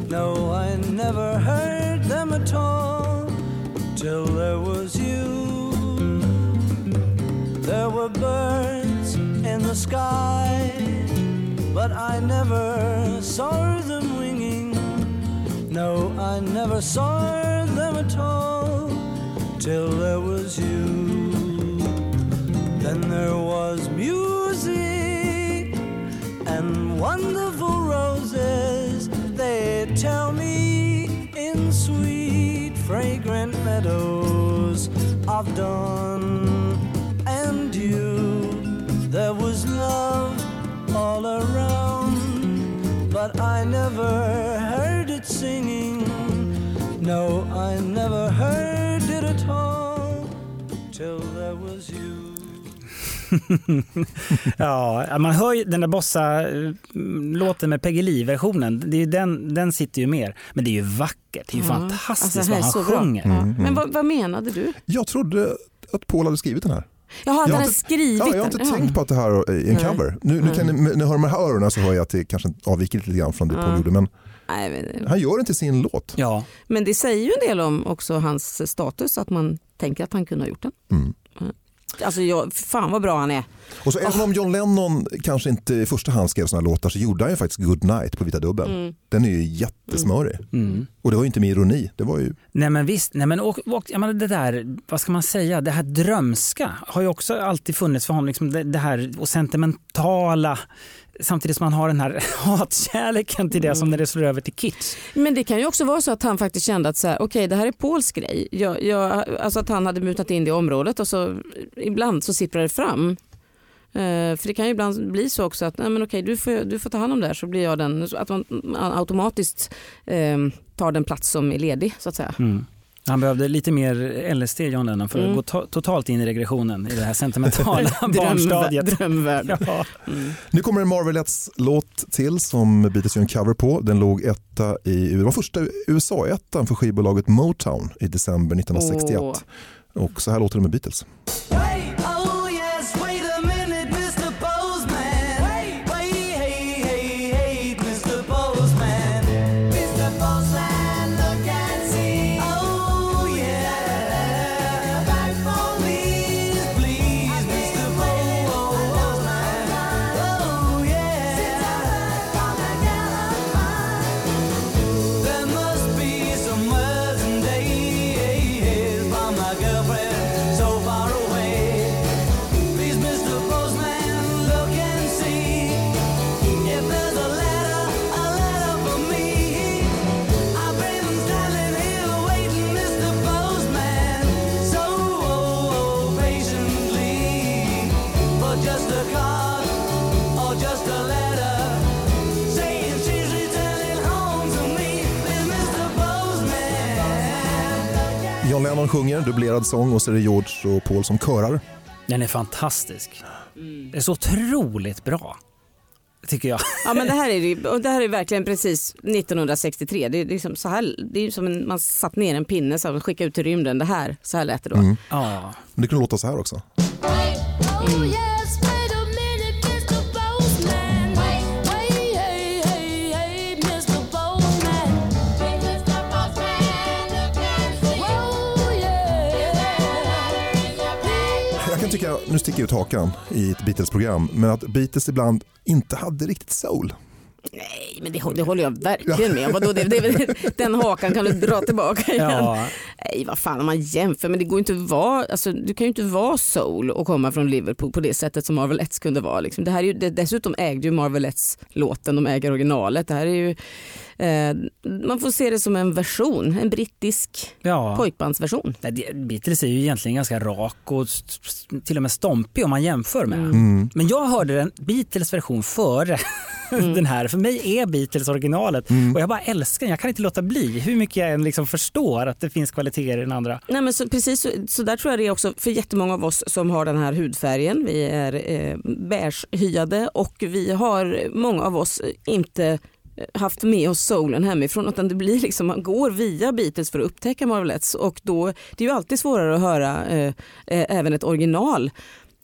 No, I never heard them at all till there was were birds in the sky, but I never saw them winging. No, I never saw them at all till there was you. Then there was music and wonderful roses. They tell me in sweet, fragrant meadows of dawn I never heard it singing. No, I never heard it at all till there was you. ja, man hör ju den där bossa-låten med Peggy Lee-versionen. Det är ju den, den sitter ju mer. Men det är ju vackert. Det är ju Ja. fantastiskt Alltså, vad han sjunger. Ja. Men vad, vad menade du? Jag trodde att Paul hade skrivit den här. Jaha, Jag har inte- skrivit Ja, jag har inte den. tänkt på att det här är en Nej. cover. Nu, nu, kan ni, jag hör de här öronen så hör jag att det kanske avviker lite grann från det Ja. Paul gjorde. Men Nej, men, han gör det till sin låt. Ja, men det säger ju en del om också hans status att man tänker att han kunde ha gjort den. Mm. Alltså jag, fan vad bra han är. Och så även om John Lennon kanske inte i första hand skrev här låtar så gjorde han ju faktiskt Good Night på vita dubbeln. Mm. Den är ju jättesmörig. Mm. Och det var ju inte med ironi. Det var ju, Nej men visst, nej, men, och, och, jag menar, det där, vad ska man säga, det här drömska har ju också alltid funnits för honom. Liksom det, det här och sentimentala samtidigt som han har den här hatkärleken till det som när det slår över till kitsch. Men det kan ju också vara så att han faktiskt kände att så här, okej det här är Pauls grej. Jag, jag, alltså att han hade mutat in det i området och så ibland så sipprar det fram. Eh, för det kan ju ibland bli så också att nej, men okej, du, får, du får ta hand om det här så blir jag den. Att man automatiskt eh, tar den plats som är ledig så att säga. Mm. Han behövde lite mer LSD, John Lennon, för Mm. att gå to- totalt in i regressionen i det här sentimentala barnstadiet. Drömvärld. Ja. nu kommer en Marvelettes-låt till som Beatles gör en cover på. Den låg etta i, det var första USA-ettan för skivbolaget Motown i december 1961. Åh. Och så här låter det med Beatles. Sjunger, dubblerad sång och så är det George och Paul som körar. Den är fantastisk. Det är så otroligt bra. Tycker jag. Ja men det här är, och det här är verkligen precis 1963. Det är, liksom så här, det är som en, man satt ner en pinne och skickade ut i rymden. Det här, så här lät det då. Mm. Ja. Men det kunde låta så här också. Oh yeah. Jag nu sticker jag ut hakan i ett Beatles-program, men att Beatles ibland inte hade riktigt soul. Nej men det, det håller jag verkligen med om. Vadå, det, det, Den hakan kan du dra tillbaka igen. Ja. Nej vad fan om man jämför men det går inte att vara, alltså, du kan ju inte vara soul och komma från Liverpool på det sättet som Marvelettes kunde vara. Liksom. Det här är ju, det, dessutom ägde ju Marvelettes låten, de äger originalet. Det här är ju, eh, man får se det som en version, en brittisk ja. pojkbandsversion. Beatles är ju egentligen ganska rak och till och med stompig om man jämför med. Mm. Men jag hörde den Beatles version före den här. För mig är Beatles originalet och jag bara älskar den. Jag kan inte låta bli hur mycket jag än liksom förstår att det finns kvaliteter i den andra. Nej, men så, precis så, så där tror jag det är också för jättemånga av oss som har den här hudfärgen. Vi är eh, beigehyade och vi har många av oss inte haft med oss soulen hemifrån utan det blir liksom, man går via Beatles för att upptäcka Marvelettes och då det är ju alltid svårare att höra eh, eh, även ett original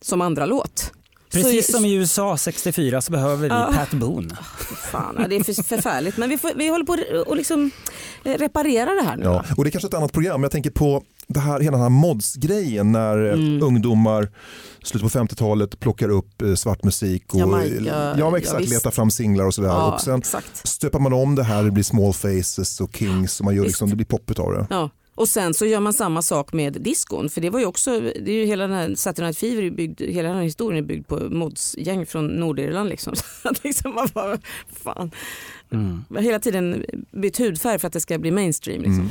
som andra låt. Precis så, som i USA 64 så behöver vi Ja. Pat Boone. Fan, det är för, förfärligt men vi, får, vi håller på att liksom, eh, reparera det här nu. Ja. Och det är kanske ett annat program. Jag tänker på det här, hela den här mods-grejen när eh, Mm. ungdomar slutet på 50-talet plockar upp eh, svart musik och Jamaica, ja, ja, exakt, visst. letar fram singlar och sådär. Ja, och sen exakt. stöper man om det här, det blir small faces och kings och man gör Visst. liksom, det blir poppigt av det. Ja. Och sen så gör man samma sak med diskon för det var ju också, det är ju hela den här Saturday Night Fever, är byggd, hela den här historien är byggd på modsgäng från Nordirland liksom. Så att liksom man bara, fan. Mm. Hela tiden bytt hudfärg för att det ska bli mainstream liksom.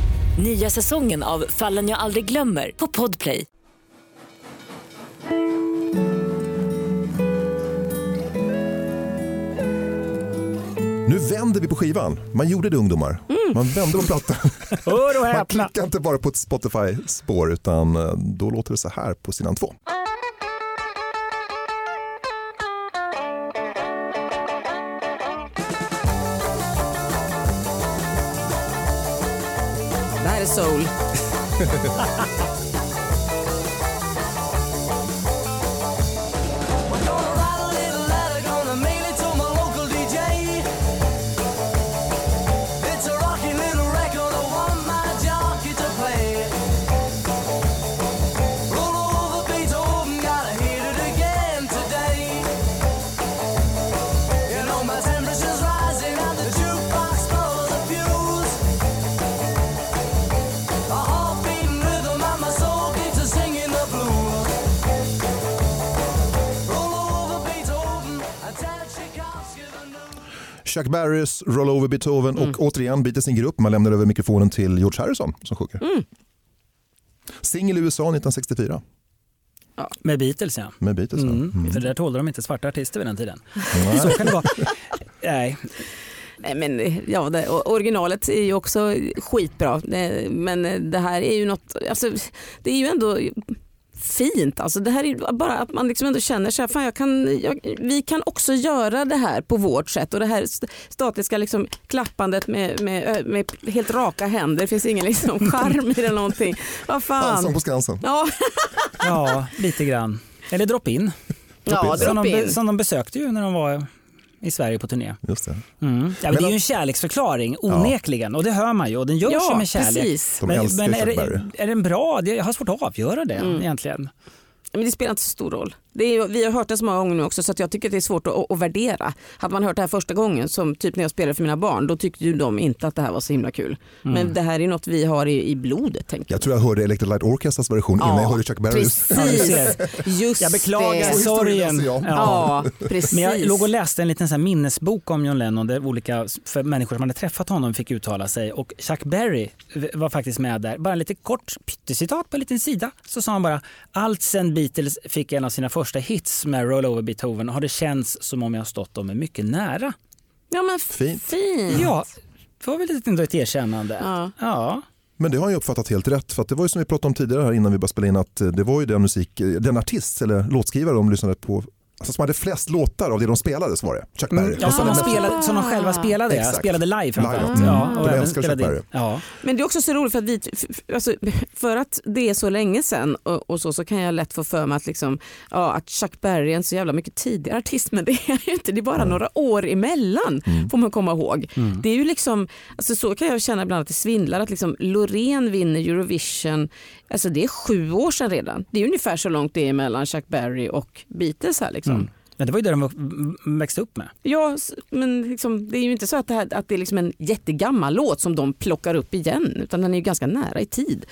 Nya säsongen av Fallen jag aldrig glömmer på Podplay. Nu vänder vi på skivan. Man gjorde det ungdomar. Man vände på plattan. Man klickar inte bara på ett Spotify-spår utan eh, då låter det så här på sidan två. Soul. Chuck Berrys Roll Over Beethoven och återigen Beatles sin grupp. Man lämnar över mikrofonen till George Harrison som sjunger. Singel i USA 1964 Med Beatles ja. med Beatles. va? Mm. För där tålde de inte svarta artister vid den tiden. Så kan det vara. Nej, Nej, men, ja, det, originalet är ju också skitbra men det här är ju något, alltså, det är ju ändå fint. Alltså, det här är bara att man liksom ändå känner så här, fan jag kan, jag, vi kan också göra det här på vårt sätt och det här st- statiska liksom, klappandet med, med, med helt raka händer, det finns ingen liksom, charm i det någonting. Vad Allsång fan. på Skansen. Ja, ja, lite grann. Eller drop-in. ja som, drop de, be- in. som de besökte ju när de var i Sverige på turné. Just det. Mm. Ja, men Men det är ju en kärleksförklaring, onekligen. Och det hör man ju och den görs ju Ja, med kärlek. precis. De Men, men är, det, är den bra? Jag har svårt att avgöra det Mm. egentligen. Men det spelar inte så stor roll. Det är, vi har hört det så många gånger nu också så att jag tycker att det är svårt att, att värdera. Hade man hört det här första gången, som typ när jag spelade för mina barn, då tyckte ju de inte att det här var så himla kul. Men det här är något vi har i, i blodet tänker jag. Jag tror jag hörde Electric Light Orchestras version innan jag hörde Chuck Berrys. Precis, just Jag beklagar det. sorgen. Jag- Ja, precis. Men jag låg och läste en liten så här minnesbok om John Lennon där olika för människor som hade träffat honom fick uttala sig och Chuck Berry var faktiskt med där. Bara lite kort pyttecitat på en liten sida så sa han bara allt sen Beatles fick en av sina första hits med Roll Over Beethoven har det känts som om jag stått dem mycket nära. ja, men Fint. fint. Ja, det var väl lite ändå ett erkännande. Ja. ja. Men det har ju uppfattat helt rätt. För att det var ju som vi pratade om tidigare här innan vi började spela in att eh, det var ju den musik, eh, den artist eller låtskrivare de lyssnade på Alltså som hade flest låtar av det de spelade så var det Chuck Berry. Mm, ja, som, de spelade, som de själva spelade, ja. Exakt. spelade live framförallt. Live, ja. Mm. och De älskar Chuck. Berry. Ja. Men det är också så roligt för att, vi, f- f- alltså, för att det är så länge sedan och, och så, så kan jag lätt få för mig att, liksom, ja, att Chuck Berry är en så jävla mycket tidigare artist men det är ju inte, det är bara några år emellan får man komma ihåg. Det är ju liksom, alltså, så kan jag känna ibland att det svindlar att liksom, Loreen vinner Eurovision, alltså det är sju år sedan redan. Det är ungefär så långt det är mellan Chuck Berry och Beatles här liksom. Mm. Men det var ju det de växte upp med. Ja, men liksom, det är ju inte så att det, här, att det är liksom en jättegammal låt som de plockar upp igen utan den är ju ganska nära i tid.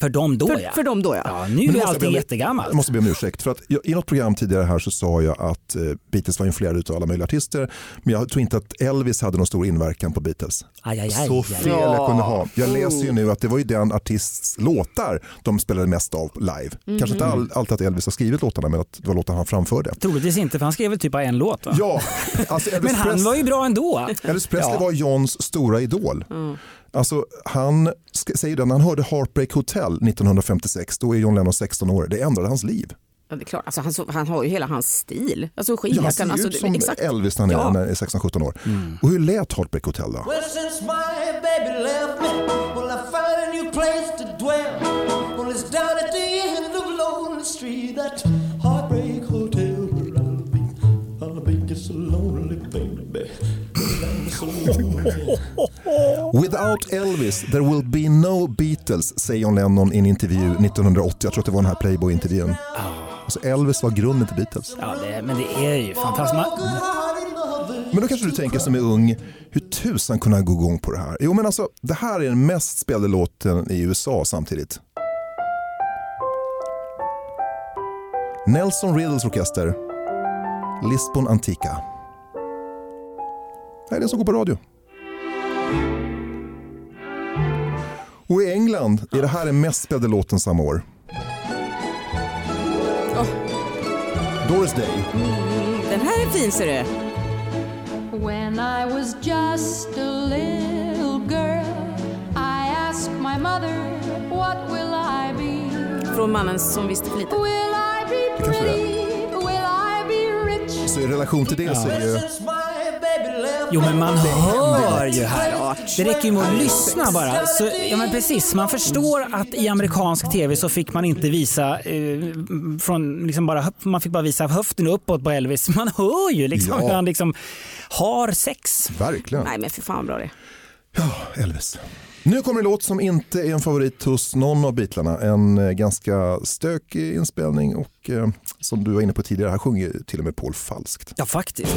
För dem då För, ja. för dem då ja. Ja, nu är om- jättegammalt. Jag måste be om ursäkt. För att jag, I något program tidigare här så sa jag att eh, Beatles var influerade av alla möjliga artister. Men jag tror inte att Elvis hade någon stor inverkan på Beatles. Aj, aj, aj, så fel jag kunde ha. Jag läser ju nu att det var ju den artists låtar de spelade mest av live. Kanske inte all, alltid att Elvis har skrivit låtarna men att det var låtar han framförde. Troligtvis inte för han skrev väl typ bara en låt va? Ja, alltså Men han Presley- var ju bra ändå. Elvis Presley Ja. var Johns stora idol. Alltså, han säger det, när han hörde Heartbreak Hotel 1956, då är John Lennon 16 år. Det ändrade hans liv. Ja, det är klart. Alltså, han, så- han har ju hela hans stil. Alltså Ja, han ser alltså, ut det- som exakt. Elvis när han är, Ja. när han är 16-17 år. Och hur lät Heartbreak Hotel då? Well, since my baby left me, well, I found a new place to dwell. Well, it's down at the end of Lonely Street, that Without Elvis there will be no Beatles, säger John Lennon i en intervju 1980. Jag tror att det var den här Playboy-intervjun. Alltså Elvis var grunden till Beatles. Ja, det, men det är ju fantastiskt. Men då kanske du tänker som är ung, hur tusan kunde han gå igång på det här? Jo men alltså, det här är den mest spelade låten i USA samtidigt. Nelson Riddles orkester, Lisbon Antica. Det är den som går på radio. Och i England är det här den mest spelade låten samma år. Doris Day. Den här är fin ser du. When I was just a little girl, I asked my mother, What will I be? Från mannen som visste för lite. Will I be kanske det är. pretty? Will I be rich? Så i relation till det så är ju... jo men man hör ju här. Det räcker ju med att lyssna bara. Så, ja men precis, man förstår att i amerikansk tv så fick man inte visa eh, från liksom bara, man fick bara visa höften uppåt på Elvis. Man hör ju liksom Ja. hur han liksom har sex. Verkligen. Nej men för fan bra det. Ja, Elvis. Nu kommer en låt som inte är en favorit hos någon av Beatlarna. En eh, ganska stökig inspelning och eh, som du var inne på tidigare, här sjunger ju till och med Paul falskt. Ja faktiskt.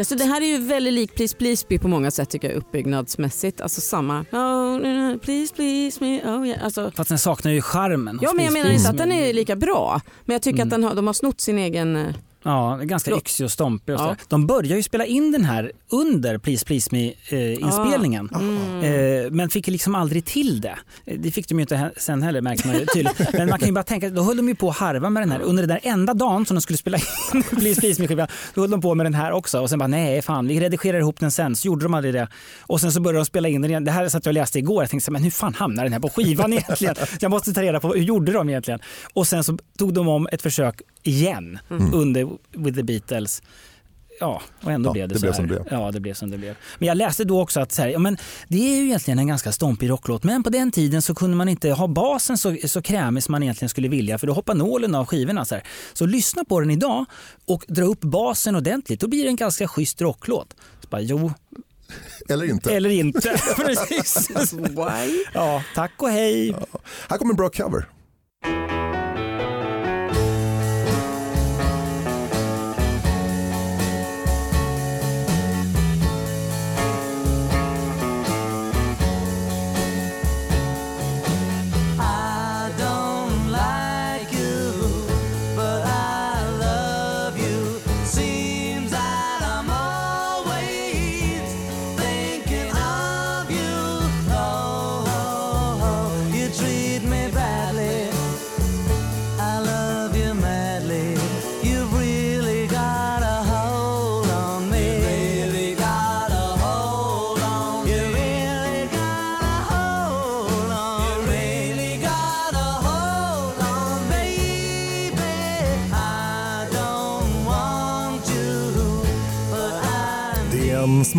Alltså, det här är ju väldigt lik Please Please Me på många sätt tycker jag uppbyggnadsmässigt. Alltså samma oh, please please me. Oh, yeah. alltså, fast den saknar ju charmen. ja men jag menar inte att den är lika bra. Men jag tycker att den har, de har snott sin egen... eh, Ja, det är ganska yxig och stompig. Och Ja. De börjar ju spela in den här under Please Please Me-inspelningen. Ah. Eh, men fick liksom aldrig till det. Eh, Det fick de ju inte he- sen heller märker man ju tydligt. Men man kan ju bara tänka, då höll de ju på att harva med den här. Under den där enda dagen som de skulle spela in Please Please Me-skivan, då höll de på med den här också. Och sen bara nej fan, vi redigerar ihop den sen. Så gjorde de aldrig det. Och sen så började de spela in den igen. Det här satt jag och läste igår. Jag tänkte men hur fan hamnar den här på skivan egentligen? Jag måste ta reda på hur gjorde de egentligen? Och sen så tog de om ett försök igen under With the Beatles. ja, och ändå Ja, blev det, det så blev här. som det blev. Ja, det blev som det blev. Men jag läste då också att så här, ja, men det är ju egentligen en ganska stompig rocklåt, men på den tiden så kunde man inte ha basen så, så krämig som man egentligen skulle vilja, för då hoppar nålen av skivorna. Så, här. så lyssna på den idag och dra upp basen ordentligt, då blir det en ganska schysst rocklåt. Så bara, jo, Eller inte. eller inte. Precis. Why? Ja, tack och hej. Här kommer en bra cover.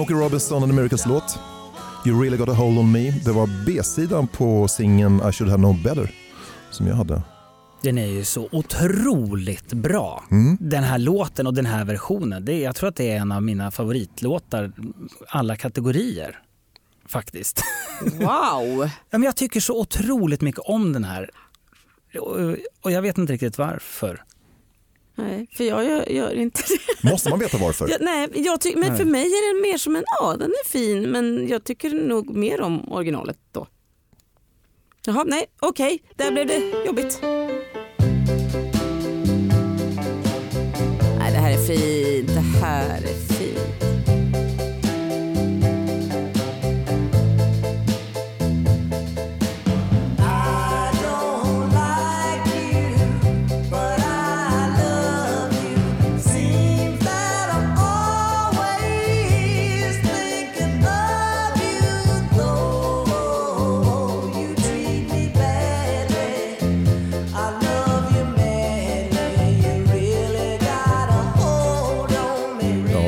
Smokey Robinson and the Miracles-låt. You really got a hold on me. Det var B-sidan på singeln I should have known better som jag hade. Den är ju så otroligt bra. Den här låten och den här versionen. Det är, jag tror att det är en av mina favoritlåtar alla kategorier. Faktiskt. Wow! Men jag tycker så otroligt mycket om den här. Och jag vet inte riktigt varför. Nej, för jag gör, gör inte det. Måste man veta varför? Jag, nej, jag ty- men för mig är den mer som en, ja den är fin men jag tycker nog mer om originalet då. Jaha, nej, okej, där blev det jobbigt. Nej, det här är fint, det här är fint.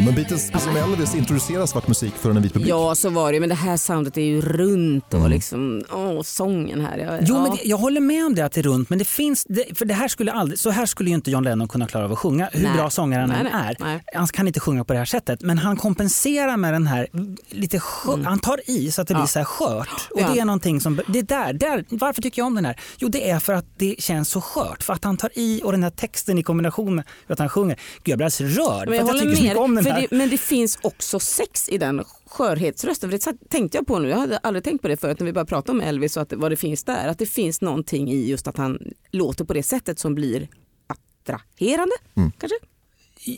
Men Beatles, precis som Elvis, introducerar svart musik för en vit publik. Ja, så var det men det här soundet är ju runt och liksom, åh, sången här. Jag, Jo, ja. men det, jag håller med om det att det är runt, men det finns, det, för det här skulle aldrig, så här skulle ju inte John Lennon kunna klara av att sjunga, hur Nej. bra sångare han Nej, än nej, är. nej. Han kan inte sjunga på det här sättet, men han kompenserar med den här lite skö- han tar i så att det blir Mm. Ja. så här skört. Och Ja. det är någonting som, det är där, där, varför tycker jag om den här? Jo, det är för att det känns så skört, för att han tar i och den här texten i kombination med att han sjunger. Gud, jag blir alldeles rörd Men för jag att jag tycker så mycket om den för här. det, men det finns också sex i den skörhetsrösten. För det tänkte jag på nu, jag hade aldrig tänkt på det förut när vi började prata om Elvis och att, vad det finns där. Att det finns någonting i just att han låter på det sättet som blir attraherande. Mm. Kanske?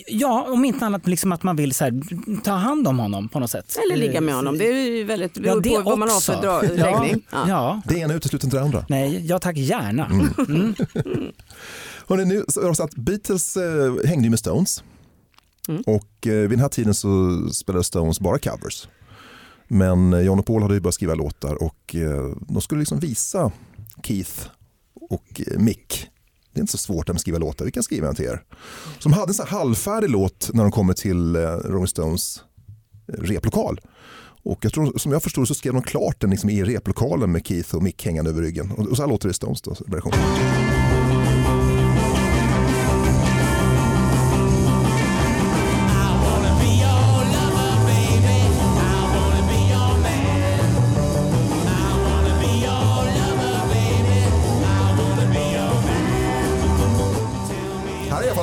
Ja, om inte annat liksom att man vill så här, ta hand om honom på något sätt. Eller ligga med honom. Det är ju väldigt, det beror på vad man har för dra, ja, läggning. Ja. ja. Det ena utesluter inte det andra. Nej, ja tack gärna. Mm. Hörrni, nu det så att Beatles eh, hängde ju med Stones. Mm. Och eh, vid den här tiden så spelade Stones bara covers. Men eh, John och Paul hade ju börjat skriva låtar och eh, de skulle liksom visa Keith och eh, Mick. Det är inte så svårt att skriva låtar, vi kan skriva en till er. Så de hade en sån här halvfärdig låt när de kommer till eh, Rolling Stones eh, replokal. Och jag tror, som jag förstod så skrev de klart den liksom i replokalen med Keith och Mick hängande över ryggen. Och och så här låter det i Stones då, version.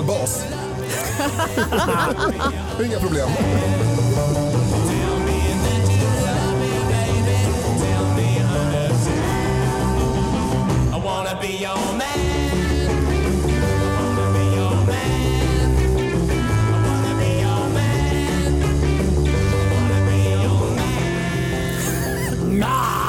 Gammal bas. Inga problem. Nah!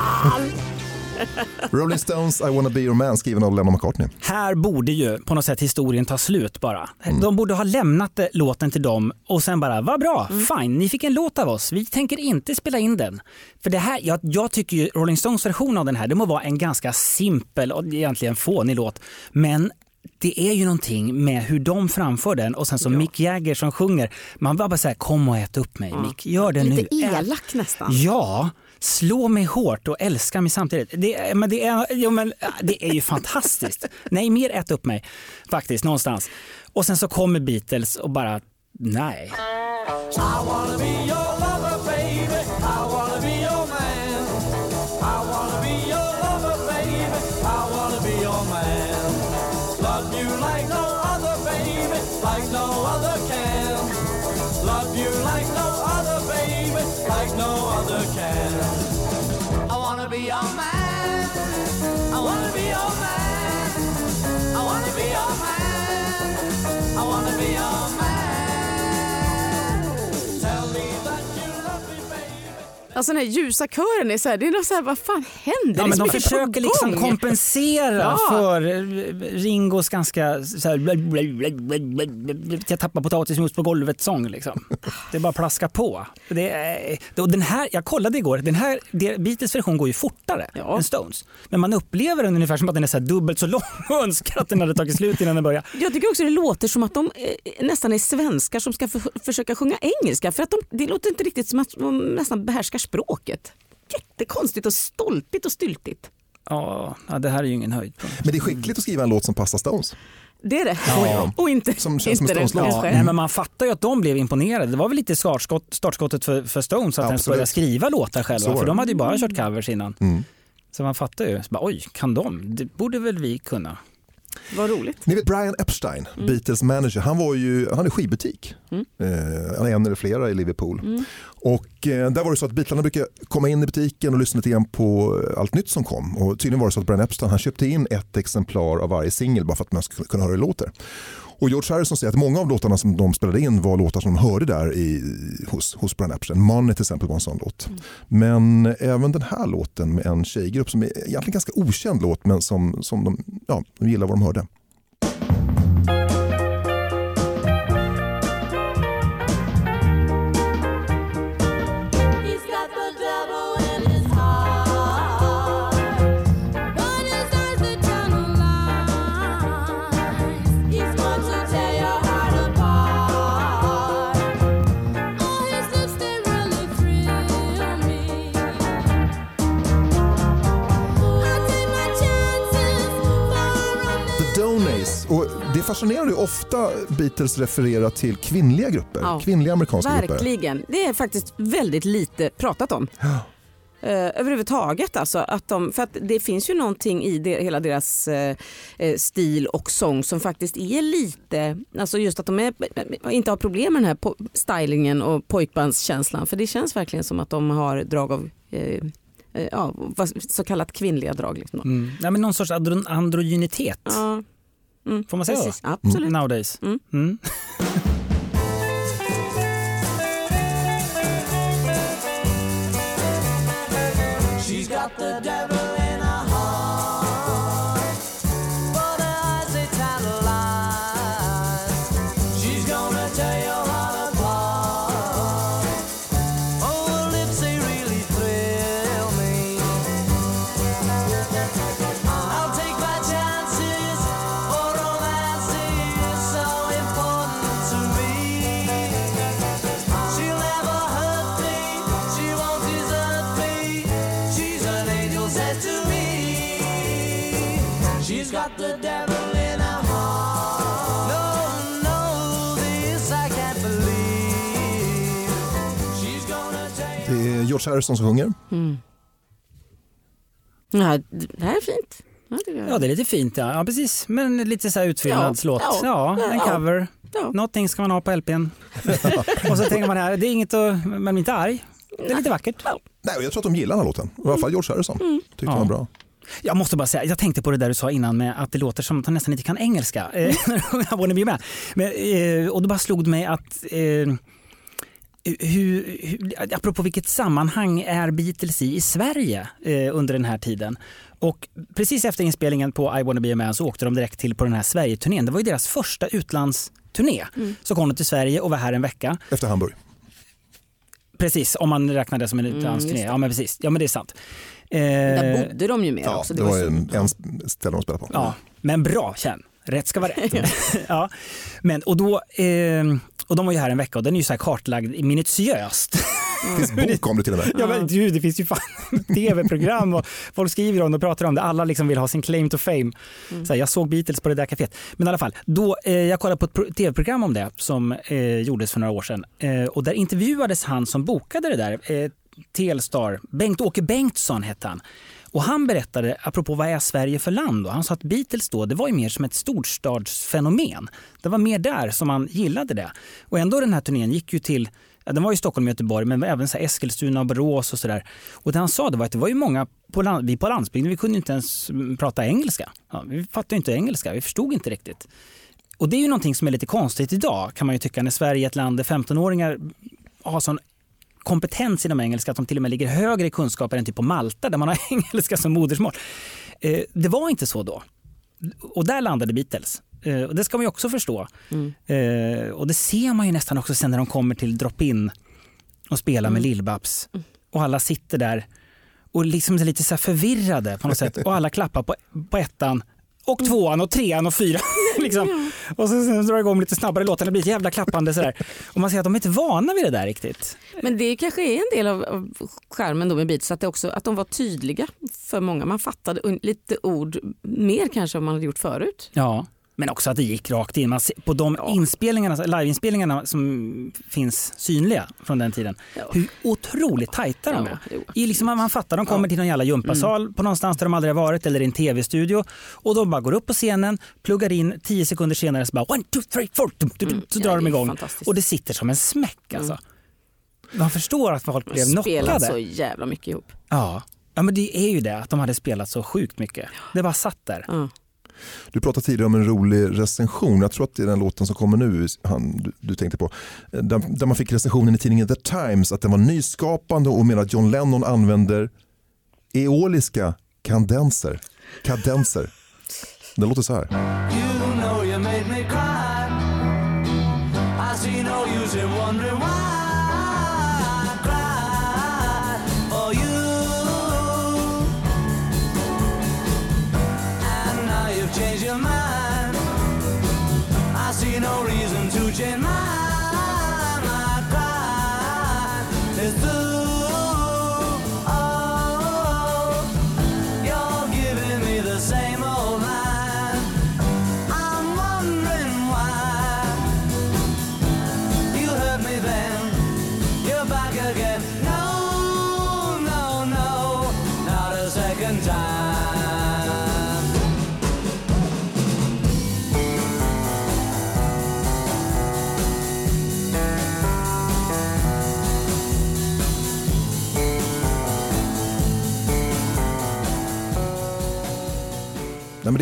Rolling Stones I wanna be your man skriven av Lennon McCartney. Här borde ju på något sätt historien ta slut bara. De borde ha lämnat eh, låten till dem och sen bara, vad bra, fine, ni fick en låt av oss, vi tänker inte spela in den. För det här, jag, jag tycker ju Rolling Stones version av den här, det må vara en ganska simpel och egentligen fånig låt, men det är ju någonting med hur de framför den och sen så Mick Jagger som sjunger. Man bara säger kom och ät upp mig Mick, gör det nu. Lite Ät. elak nästan. Ja, slå mig hårt och älska mig samtidigt. Det, är- men det, är, jo, men äh, det är ju fantastiskt. Nej, mer ät upp mig faktiskt någonstans. Och sen så kommer Beatles och bara nej. Alltså den här ljusa kören är så här, det är något så här, vad fan händer? Ja, men de försöker liksom kompensera Ja. för eh, Ringos ganska så här, jag tappar potatismos på golvet-sång. Liksom. Det är bara plaska på. Det är, och den här, jag kollade igår, den här, Beatles version går ju fortare Ja. än Stones. Men man upplever den ungefär som att den är så dubbelt så lång och önskar att den hade tagit slut innan den började. Jag tycker också det låter som att de eh, nästan är svenskar som ska för, försöka sjunga engelska för att de, det låter inte riktigt som att de nästan behärskar språket. Jättekonstigt och stolpigt och styltigt. Ja, ja, det här är ju ingen höjdpunkt. Men det är skickligt att skriva en låt som passar Stones. Det är det. Ja. Och inte, Som känns som inte en det Stones-låt. Ja, nej, men man fattar ju att de blev imponerade. Det var väl lite startskott, startskottet för, för Stones att ens börja skriva låtar själva. För de hade ju bara kört covers innan. Mm. Så man fattar ju. Så bara, Oj, kan de? Det borde väl vi kunna. Vad roligt. Ni vet Brian Epstein, Mm. Beatles manager, han, var ju, han hade skivbutik. Eh, han är en eller flera i Liverpool. Mm. Och eh, där var det så att Beatlarna brukade komma in i butiken och lyssna lite grann på allt nytt som kom. Och tydligen var det så att Brian Epstein han köpte in ett exemplar av varje singel bara för att man skulle kunna höra hur det låter. Och George Harrison säger att många av låtarna som de spelade in var låtar som de hörde där i, hos, hos Brian Epstein. Money till exempel var en sån låt. Men även den här låten med en tjejgrupp som är egentligen ganska okänd låt men som, som de, ja, de gillar vad de hörde. Och det fascinerar ju ofta Beatles refererar till kvinnliga grupper, Ja. kvinnliga amerikanska grupper. Verkligen. Det är faktiskt väldigt lite pratat om. Eh, överhuvudtaget alltså. Att de, för att det finns ju någonting i det, hela deras eh, eh, stil och sång som faktiskt är lite, alltså just att de är, inte har problem med den här stylingen och pojkbandskänslan. För det känns verkligen som att de har drag av eh, eh, ja, så kallat kvinnliga drag. Liksom. Mm. Ja, men någon sorts andro- androgynitet. Ja. Mm, Får man säga precis. så? Absolut. Nowadays. Mm. Mm. She's got the devil George Harrison som sjunger. Ja, det här är fint. Ja, det är- lite fint. Ja, ja precis. Men lite så här utfyllnadslåt. Ja, Ja, ja, en cover. Ja. Någonting ska man ha på LPn. och så tänker man här, det är inget att, man blir inte arg. Det är lite vackert. Nej, jag tror att de gillar den här låten. I alla fall George Harrison. Tyckte Ja. den var bra. Jag måste bara säga, jag tänkte på det där du sa innan med att det låter som att han nästan inte kan engelska eh, och då bara slog det mig att eh, hur, hur, apropå vilket sammanhang är Beatles i i Sverige eh, under den här tiden? Och precis efter inspelningen på I wanna be a man så åkte de direkt till på den här Sverige-turnén. Det var ju deras första utlandsturné. Så kom de till Sverige och var här en vecka. Efter Hamburg. Precis, om man räknar det som en utlandsturné. just det. ja men precis, ja men det är sant. Eh, Där bodde de ju mer Ja, också. det var så- en, en ställe de spelade på. Ja, men bra Känn. rätt ska vara rätt. ja. Men, och, då, eh, och de var ju här en vecka och den är ju så här kartlagd minutiöst. Det finns bok om det till och med. Ja, men, du, det finns ju fan tv-program och folk skriver om det och pratar om det. Alla liksom vill ha sin claim to fame. Så här, jag såg Beatles på det där kaféet. Men i alla fall, då, eh, jag kollade på ett pro- tv-program om det som eh, gjordes för några år sedan. Eh, och där intervjuades han som bokade det där, eh, Telstar. Bengt-Åke Bengtsson hette han. Och han berättade, apropå vad är Sverige för land då? Han sa att Beatles då, det var ju mer som ett storstadsfenomen. Det var mer där som man gillade det. Och ändå den här turnén gick ju till Ja, den var i Stockholm och Göteborg men även så här Eskilstuna och Borås och sådär. Och det han sa det var att det var ju många på, land, vi på landsbygden, vi kunde inte ens prata engelska. Ja, vi fattade inte engelska, vi förstod inte riktigt. Och det är ju någonting som är lite konstigt idag kan man ju tycka när Sverige är ett land där 15-åringar har sån kompetens inom engelska de till och med ligger högre i kunskaper än typ på Malta där man har engelska som modersmål. Eh, det var inte så då. Och där landade Beatles. Eh, och det ska man ju också förstå. Eh, och det ser man ju nästan också sen när de kommer till drop-in och spelar med Lill-Babs. Och alla sitter där och liksom är lite så förvirrade på något sätt. Och alla klappar på, på ettan och tvåan och trean och fyran. liksom. Och så sen drar det igång lite snabbare låtar. Det blir ett jävla klappande sådär. Och man ser att de är inte vana vid det där riktigt. Men det kanske är en del av, av skärmen då med Beatles, att, det också, att de var tydliga för många. Man fattade lite ord mer kanske än man hade gjort förut. Ja. Men också att det gick rakt in. Man ser, på de inspelningarna, liveinspelningarna som finns synliga från den tiden, hur otroligt tajta de Ja, är. I liksom, man fattar, de kommer till någon jävla gympasal på någonstans där de aldrig har varit eller i en tv-studio och de bara går upp på scenen, pluggar in, tio sekunder senare så bara one, two, three, four, dum, dum, dum, så Ja, drar de igång. Och det sitter som en smäck alltså. Man förstår att folk blev De spelar knockade. så jävla mycket ihop. Ja. ja, men det är ju det att de hade spelat så sjukt mycket. Det bara satt där. Du pratade tidigare om en rolig recension. Jag tror att det är den låten som kommer nu han, du, du tänkte på. Där, där man fick recensionen i tidningen The Times att den var nyskapande och menar att John Lennon använder eoliska kadenser. kadenser. Den låter så här. You know you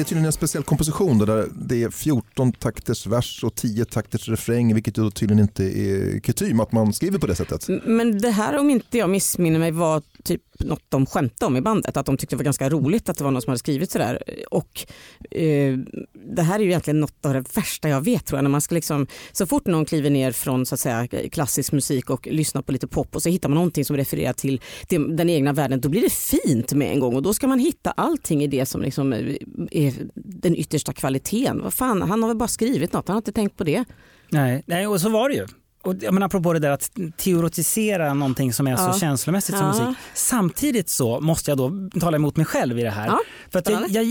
det är tydligen en speciell komposition då, där det är 14 takters vers och 10 takters refräng vilket då tydligen inte är kutym att man skriver på det sättet. Men det här om inte jag missminner mig var typ något de skämtade om i bandet. Att de tyckte det var ganska roligt att det var någon som hade skrivit sådär. Och eh, det här är ju egentligen något av det värsta jag vet tror jag. När man ska liksom, så fort någon kliver ner från så att säga, klassisk musik och lyssnar på lite pop och så hittar man någonting som refererar till den egna världen. Då blir det fint med en gång och då ska man hitta allting i det som liksom eh, är den yttersta kvaliteten. Vad fan, han har väl bara skrivit något, han har inte tänkt på det. Nej, nej, och så var det ju. Och jag menar, apropå det där att teoretisera någonting som är Ja. så känslomässigt som Ja. musik. Samtidigt så måste jag då tala emot mig själv i det här. Ja, För att jag, jag,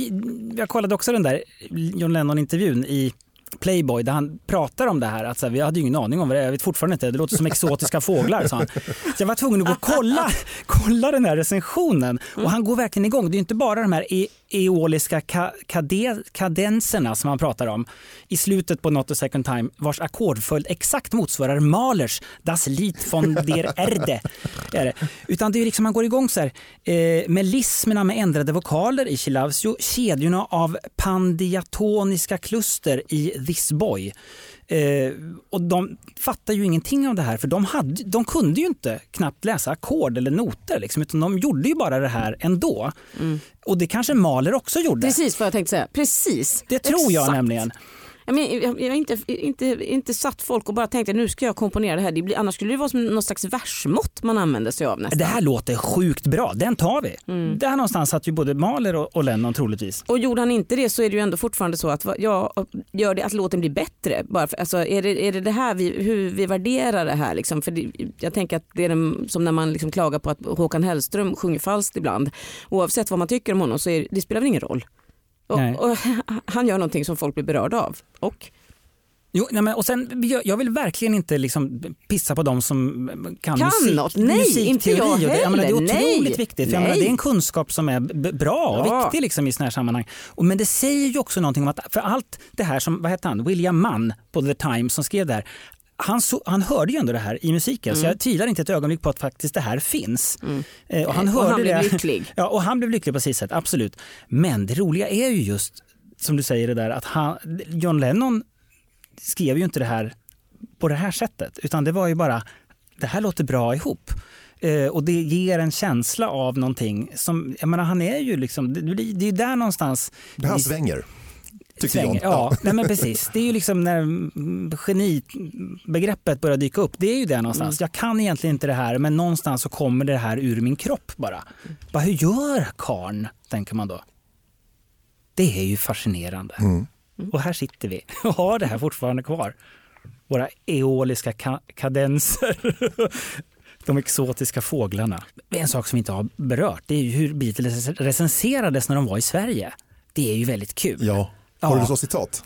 jag kollade också den där John Lennon-intervjun i Playboy där han pratar om det här. Att så här, vi hade ju ingen aning om vad det är, jag vet fortfarande inte, det låter som exotiska fåglar sa han. Så jag var tvungen att gå och kolla, kolla den här recensionen och han går verkligen igång. Det är inte bara de här e eoliska ka kade kadenserna som han pratar om i slutet på Not a second time vars ackordföljd exakt motsvarar Mahlers Das Lied von der Erde. Är det. Utan det är liksom, man går igång så här, eh, melismerna med ändrade vokaler i She Loves You, kedjorna av pandiatoniska kluster i This Boy. Eh, och de fattar ju ingenting av det här för de, hade, de kunde ju inte knappt läsa ackord eller noter liksom, utan de gjorde ju bara det här ändå. Och det kanske Mahler också gjorde. Precis vad jag tänkte säga. Precis. Det tror jag Exakt. nämligen. Jag, men, jag, jag inte, inte, inte satt folk och bara tänkte nu ska jag komponera det här. Det blir, annars skulle det vara som någon slags versmått man använder sig av nästan. Det här låter sjukt bra, den tar vi. Mm. Där någonstans satt ju både Mahler och, och Lennon troligtvis. Och gjorde han inte det så är det ju ändå fortfarande så att va- ja, gör det att låten blir bättre. Bara för, alltså, är, det, är det det här vi, hur vi värderar det här? Liksom? För det, jag tänker att det är den, som när man liksom klagar på att Håkan Hellström sjunger falskt ibland. Oavsett vad man tycker om honom så är, det spelar väl ingen roll. Och, och, han gör någonting som folk blir berörda av. Och Jo, nej men, och sen, jag- vill verkligen inte liksom pissa på de som kan, Kan musik, något? Nej, musikteori. inte jag och det, jag menar, det är heller. otroligt Nej. viktigt. För jag menar, det är en kunskap som är bra och Ja. viktig liksom, i såna här sammanhang. Och, men det säger ju också någonting om att, för allt det här som, vad hette han, William Mann på The Times som skrev det här. Han, så, han hörde ju ändå det här i musiken så Mm. jag tvivlar inte ett ögonblick på att faktiskt det här finns. Eh, och han, Och hörde han blev det. lycklig. Ja, och han blev lycklig på sitt sätt, absolut. Men det roliga är ju just, som du säger det där, att han, John Lennon skrev ju inte det här på det här sättet, utan det var ju bara, det här låter bra ihop. Eh, och det ger en känsla av någonting som, jag menar han är ju liksom, det, det är ju där någonstans Det här svänger. Tycker svänger. jag. Ja, nej men precis. Det är ju liksom när mm, genibegreppet börjar dyka upp. Det är ju det någonstans. Jag kan egentligen inte det här men någonstans så kommer det här ur min kropp bara. bara hur gör karn tänker man då. Det är ju fascinerande. Och här sitter vi och har det här fortfarande kvar. Våra eoliska ka- kadenser. De exotiska fåglarna. En sak som vi inte har berört det är hur Beatles recenserades när de var i Sverige. Det är ju väldigt kul. Ja. Har Ja. du så citat?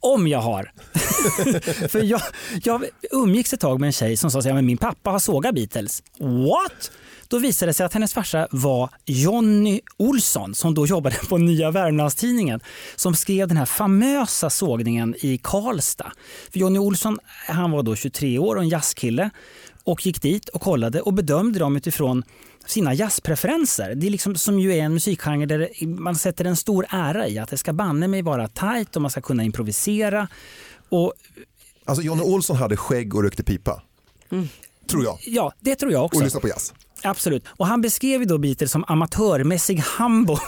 Om jag har. För jag, jag umgicks ett tag med en tjej som sa att ja, min pappa har sågat Beatles. What? Då visade det sig att hennes farsa var Jonny Olsson som då jobbade på Nya Värmlandstidningen som skrev den här famösa sågningen i Karlstad. För Jonny Olsson han var då 23 år och en jazzkille och gick dit och kollade och bedömde dem utifrån sina jazzpreferenser. Det är liksom, som ju är en musikgenre där man sätter en stor ära i att det ska banne mig vara tajt och man ska kunna improvisera. Och Alltså Johnny Olsson hade skägg och rökte pipa. Tror jag. ja, det tror jag också. Och lyssnade på jazz. Absolut. Och han beskrev ju då Beatles som amatörmässig hambo.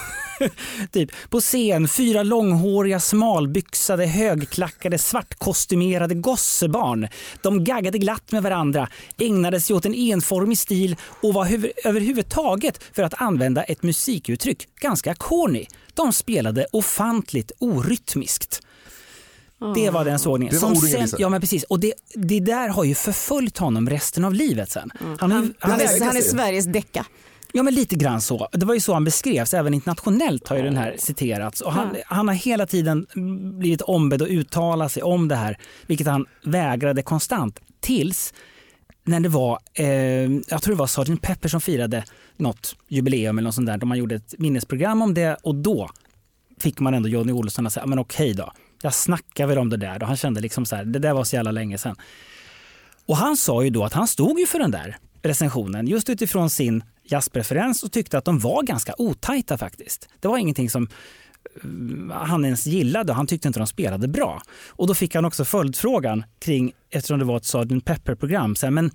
typ. På scen, fyra långhåriga, smalbyxade, högklackade, svartkostymerade gossebarn. De gaggade glatt med varandra, ägnade sig åt en enformig stil och var huvud- överhuvudtaget, för att använda ett musikuttryck, ganska corny. De spelade ofantligt orytmiskt. Det var den sågningen. Det var Som sen, ja men precis. Och det, det där har ju förföljt honom resten av livet sen. Han, har ju- han, han, är, han är. Sveriges decka. Ja men lite grann så. Det var ju så han beskrevs, även internationellt har ju den här citerats. Och han, han har hela tiden blivit ombedd att uttala sig om det här, vilket han vägrade konstant. Tills när det var, eh, jag tror det var Sgt. Pepper som firade något jubileum eller något sånt där, då man gjorde ett minnesprogram om det och då fick man ändå Johnny Olsson att säga, men okej då, jag snackar väl om det där. Och han kände liksom så här, det där var så jävla länge sedan. Och han sa ju då att han stod ju för den där recensionen just utifrån sin jazzpreferens och tyckte att de var ganska otajta faktiskt. Det var ingenting som eh, han ens gillade och han tyckte inte de spelade bra. Och då fick han också följdfrågan kring, eftersom det var ett Sgt. Pepper-program, så här, men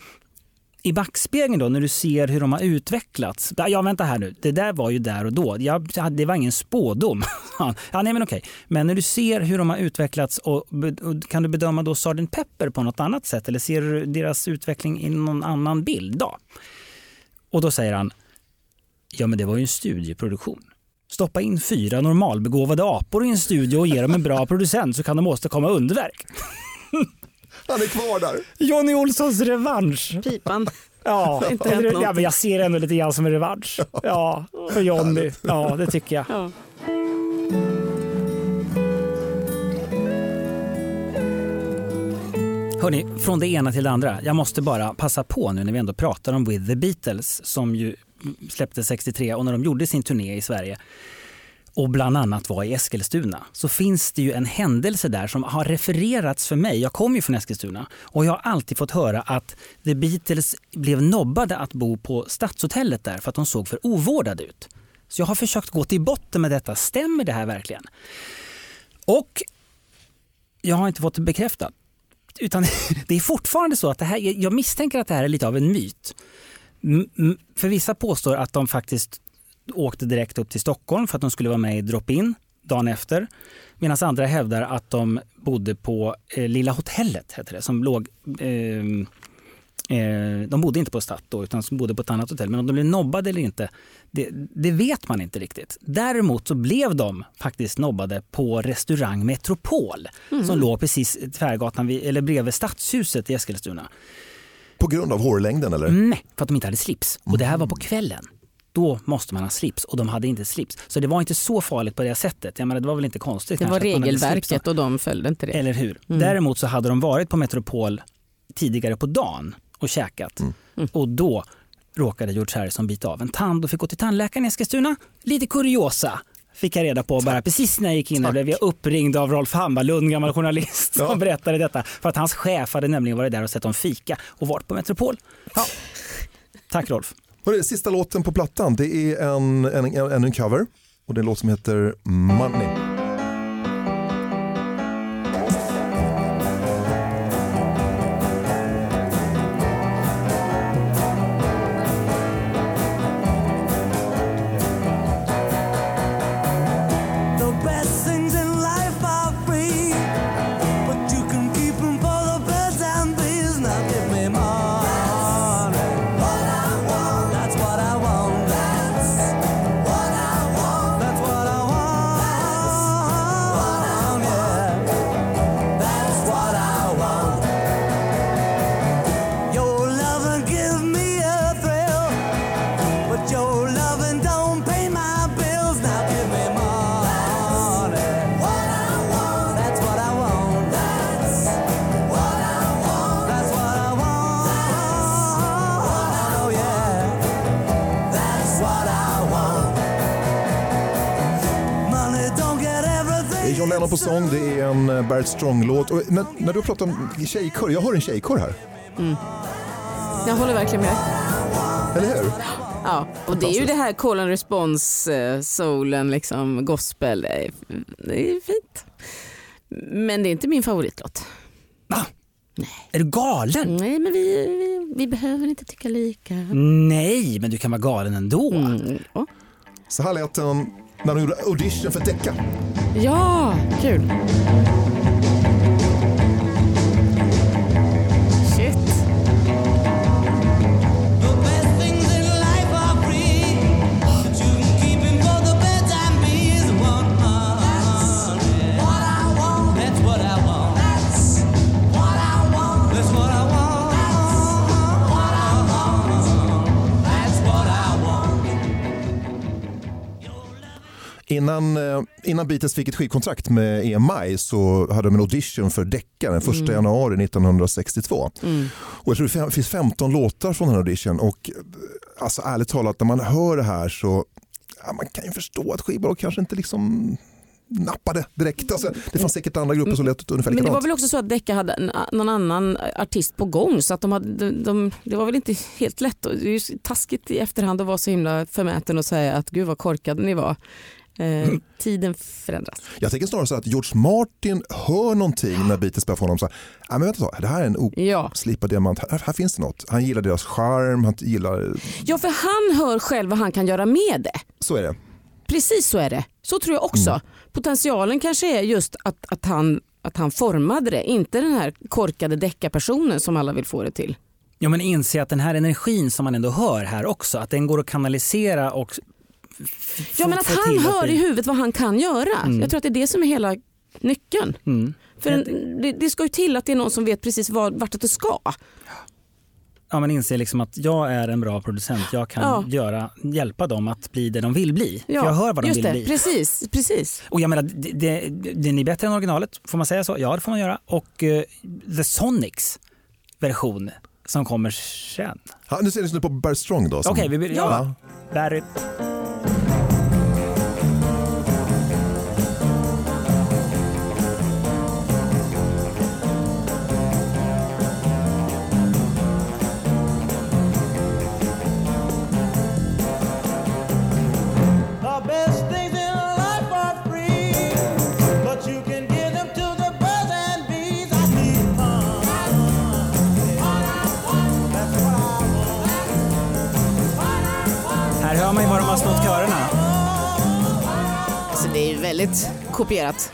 i backspegeln då när du ser hur de har utvecklats. Ja vänta här nu, det där var ju där och då. Ja, det var ingen spådom. ja, nej men okej. Men när du ser hur de har utvecklats och, och kan du bedöma då Sgt. Pepper på något annat sätt eller ser du deras utveckling i någon annan bild då? Och då säger han, ja men det var ju en studieproduktion. Stoppa in fyra normalbegåvade apor i en studio och ge dem en bra producent så kan de åstadkomma underverk. Han är kvar där. Johnny Olssons revansch. Pipan. Ja, Inte hänt ja, men jag ser det ändå lite grann som en revansch. Ja, för Johnny. Ja, det tycker jag. Ja. Hörni, från det ena till det andra. Jag måste bara passa på nu när vi ändå pratar om With the Beatles som ju släppte 63 och när de gjorde sin turné i Sverige och bland annat var i Eskilstuna så finns det ju en händelse där som har refererats för mig. Jag kommer ju från Eskilstuna och jag har alltid fått höra att The Beatles blev nobbade att bo på Stadshotellet där för att de såg för ovårdade ut. Så jag har försökt gå till botten med detta. Stämmer det här verkligen? Och jag har inte fått det bekräftat. Utan det är fortfarande så att det här, jag misstänker att det här är lite av en myt. För vissa påstår att de faktiskt åkte direkt upp till Stockholm för att de skulle vara med i Drop In dagen efter. Medan andra hävdar att de bodde på eh, Lilla hotellet, heter det, som låg eh, Eh, de bodde inte på Stadt då, utan de bodde på ett annat hotell. Men om de blev nobbade eller inte, det, det vet man inte riktigt. Däremot så blev de faktiskt nobbade på restaurang Metropol som låg precis tvärgatan vid, eller bredvid Stadshuset i Eskilstuna. På grund av hårlängden eller? Nej, för att de inte hade slips. Och det här var på kvällen. Då måste man ha slips och de hade inte slips. Så det var inte så farligt på det sättet. Jag menar, det var väl inte konstigt. Det kanske var regelverket och de följde inte det. Eller hur? Däremot så hade de varit på Metropol tidigare på dagen och käkat. Och då råkade George Harrison bita av en tand och fick gå till tandläkaren i Eskilstuna. Lite kuriosa fick jag reda på bara precis när jag gick in. Där blev jag uppringd av Rolf Hammarlund, gammal journalist, som Ja. berättade detta. För att hans chef hade nämligen varit där och sett dem fika och varit på Metropol. Ja. Tack Rolf. Hörru, sista låten på plattan det är en, en, en, en, en cover och det är en låt som heter Money. När, du pratar om tjejkör, jag har en tjejkör här. Jag håller verkligen med. Eller hur? Ja, och det är ju det här call and response, eh, soulen, liksom, gospel. Det är, det är fint. Men det är inte min favoritlåt. Va? Är du galen? Nej, men vi, vi, vi behöver inte tycka lika. Nej, men du kan vara galen ändå. Mm. ja. Så här lät den när de gjorde audition för Decca. Ja, kul. Innan, eh, innan Beatles fick ett skivkontrakt med EMI så hade de en audition för Decca den 1 januari 1962. Och jag tror det finns 15 låtar från den här audition och eh, alltså ärligt talat när man hör det här så ja, man kan ju förstå att skivbolag kanske inte liksom nappade direkt. Alltså, det fanns säkert andra grupper som lät ungefär Men det var likadant. väl också så att Decca hade en, någon annan artist på gång så att de hade, de, de, det var väl inte helt lätt. Det är ju taskigt i efterhand att vara så himla förmäten och säga att gud vad korkade ni var. Eh, tiden förändras. Jag tänker snarare så att George Martin hör någonting när Beatles börjar få honom så här, "Nej, men vänta, så, det här är en Ja. oslipad diamant, här, här finns det något. Han gillar deras charm, han gillar, ja, för han hör själv vad han kan göra med det. så är det. Precis så är det. Så tror jag också. Potentialen kanske är just att, att, han, att han formade det, inte den här korkade deckarpersonen som alla vill få det till. Ja, men inse att den här energin som man ändå hör här också, att den går att kanalisera och Ja men att han hör i huvudet vad han kan göra. Jag tror att det är det som är hela nyckeln. Mm. För en, det, det ska ju till att det är någon som vet precis var, vart det ska. Ja, man inser liksom att jag är en bra producent. Jag kan Ja. göra, hjälpa dem att bli det de vill bli. Ja, För jag hör vad de just vill det. bli. Precis, precis. Och jag menar, det, det, den är bättre än originalet, får man säga så? Ja, det får man göra. Och eh, The Sonics version som kommer sen. Ja, nu ser ni på Barrett Strong då. som- Okej, vi vill, ja. Barry. Väldigt kopierat.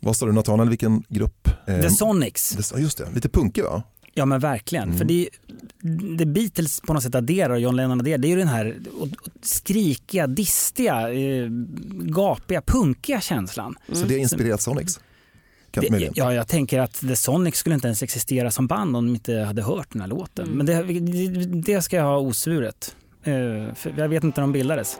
Vad sa du Nathanael, vilken grupp? Eh, The Sonics. det- ja, just det, lite punkig va? Ja men verkligen. Mm. För det, det Beatles på något sätt adderar och John Lennon adderar, det är ju den här skrikiga, distiga, eh, gapiga, punkiga känslan. Så det har inspirerat Sonics? Det, ja, jag tänker att The Sonics skulle inte ens existera som band om de inte hade hört den här låten. Men det, det, ska jag ha osvuret. Eh, för jag vet inte när de bildades.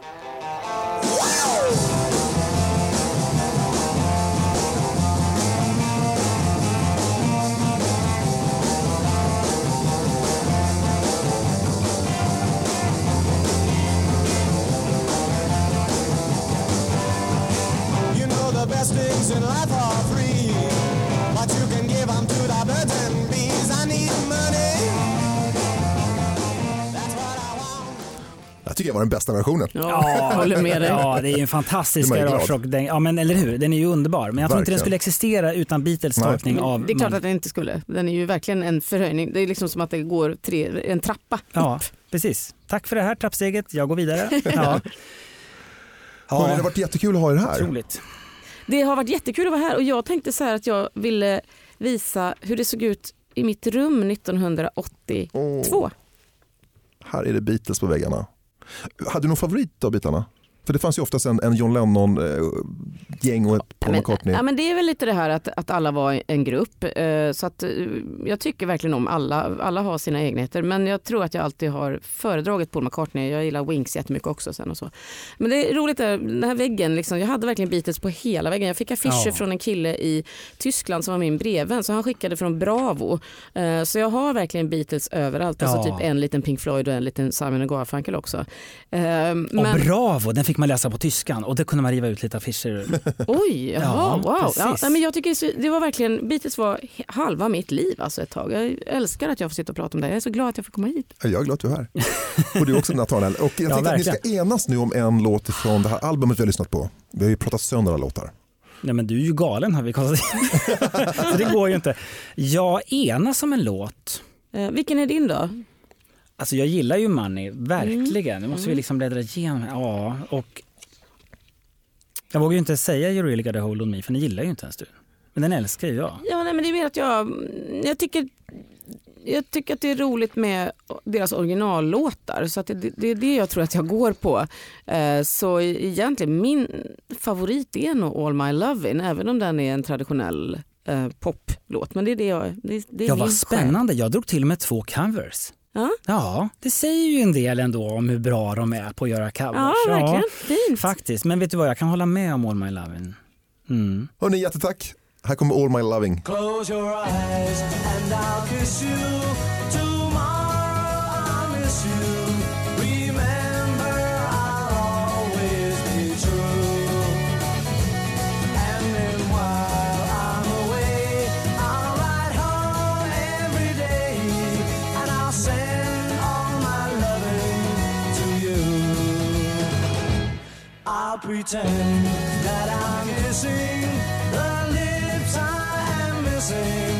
Jag tycker jag var den bästa versionen. Ja, håller med dig. Ja, det är ju en fantastisk garagerock. Ja, men eller hur? Den är ju underbar. Men jag tror inte Verkligen. den skulle existera utan Beatles tolkning av... det är klart att den inte skulle. Den är ju verkligen en förhöjning. Det är liksom som att det går tre, en trappa Ja, upp. precis. Tack för det här trappsteget. Jag går vidare. Ja. Hörrni, det har Ja, varit jättekul att ha er här. otroligt. Det har varit jättekul att vara här och jag tänkte så här att jag ville visa hur det såg ut i mitt rum 1982. Oh. här är det Beatles på väggarna. Hade du någon favorit av bitarna? För det fanns ju oftast en, en John Lennon-gäng och ett Paul men, McCartney. ja, men det är väl lite det här att, att alla var en grupp. eh, Så att, eh, jag tycker verkligen om alla. Alla har sina egenheter. Men jag tror att jag alltid har föredragit Paul McCartney. Jag gillar Wings jättemycket också. Sen och så. Men det är roligt, där, den här väggen. Liksom, jag hade verkligen Beatles på hela väggen. Jag fick affischer Ja. från en kille i Tyskland som var min brevvän. Så han skickade från Bravo. Eh, Så jag har verkligen Beatles överallt. Alltså Ja. typ en liten Pink Floyd och en liten Simon Garfunkel också. Eh, Och Men, Bravo, den fick man läsa på tyskan och det kunde man riva ut lite affischer. Oj, jaha, Ja, wow. Ja, nej, men jag tycker det var verkligen, Beatles var halva mitt liv alltså ett tag. Jag älskar att jag får sitta och prata om det. Jag är så glad att jag får komma hit. Jag är glad att du är här. Och du också Nathanael. Och jag Ja, tänkte att ni ska verkligen. enas nu om en låt från det här albumet vi har lyssnat på. Vi har ju pratat sönder några låtar. Nej men du är ju galen har vi konstaterat. Så det går ju inte. Jag enas om en låt. Eh, vilken är din då? Alltså jag gillar ju Money, verkligen. Nu måste Mm. vi liksom bläddra igenom. Ja, och jag vågar ju inte säga You really got a hold on me för den gillar ju inte ens du. Men den älskar ju jag. Ja, nej, men det är mer att jag, jag tycker jag tycker att det är roligt med deras originallåtar så att det, det är det jag tror att jag går på. Eh, så egentligen min favorit är nog All My Lovin' även om den är en traditionell eh, poplåt. Men det är det jag, det, det är Ja, vad spännande. Jag drog till med två covers. Ja, Ja, det säger ju en del ändå om hur bra de är på att göra covers. ja verkligen. Fint. faktiskt. Men vet du vad, jag kan hålla med om All My Lovin'. Mm. Hörni, jättetack. Här kommer All My Loving. Close your eyes and I'll kiss you. Pretend that I'm missing the lips I am missing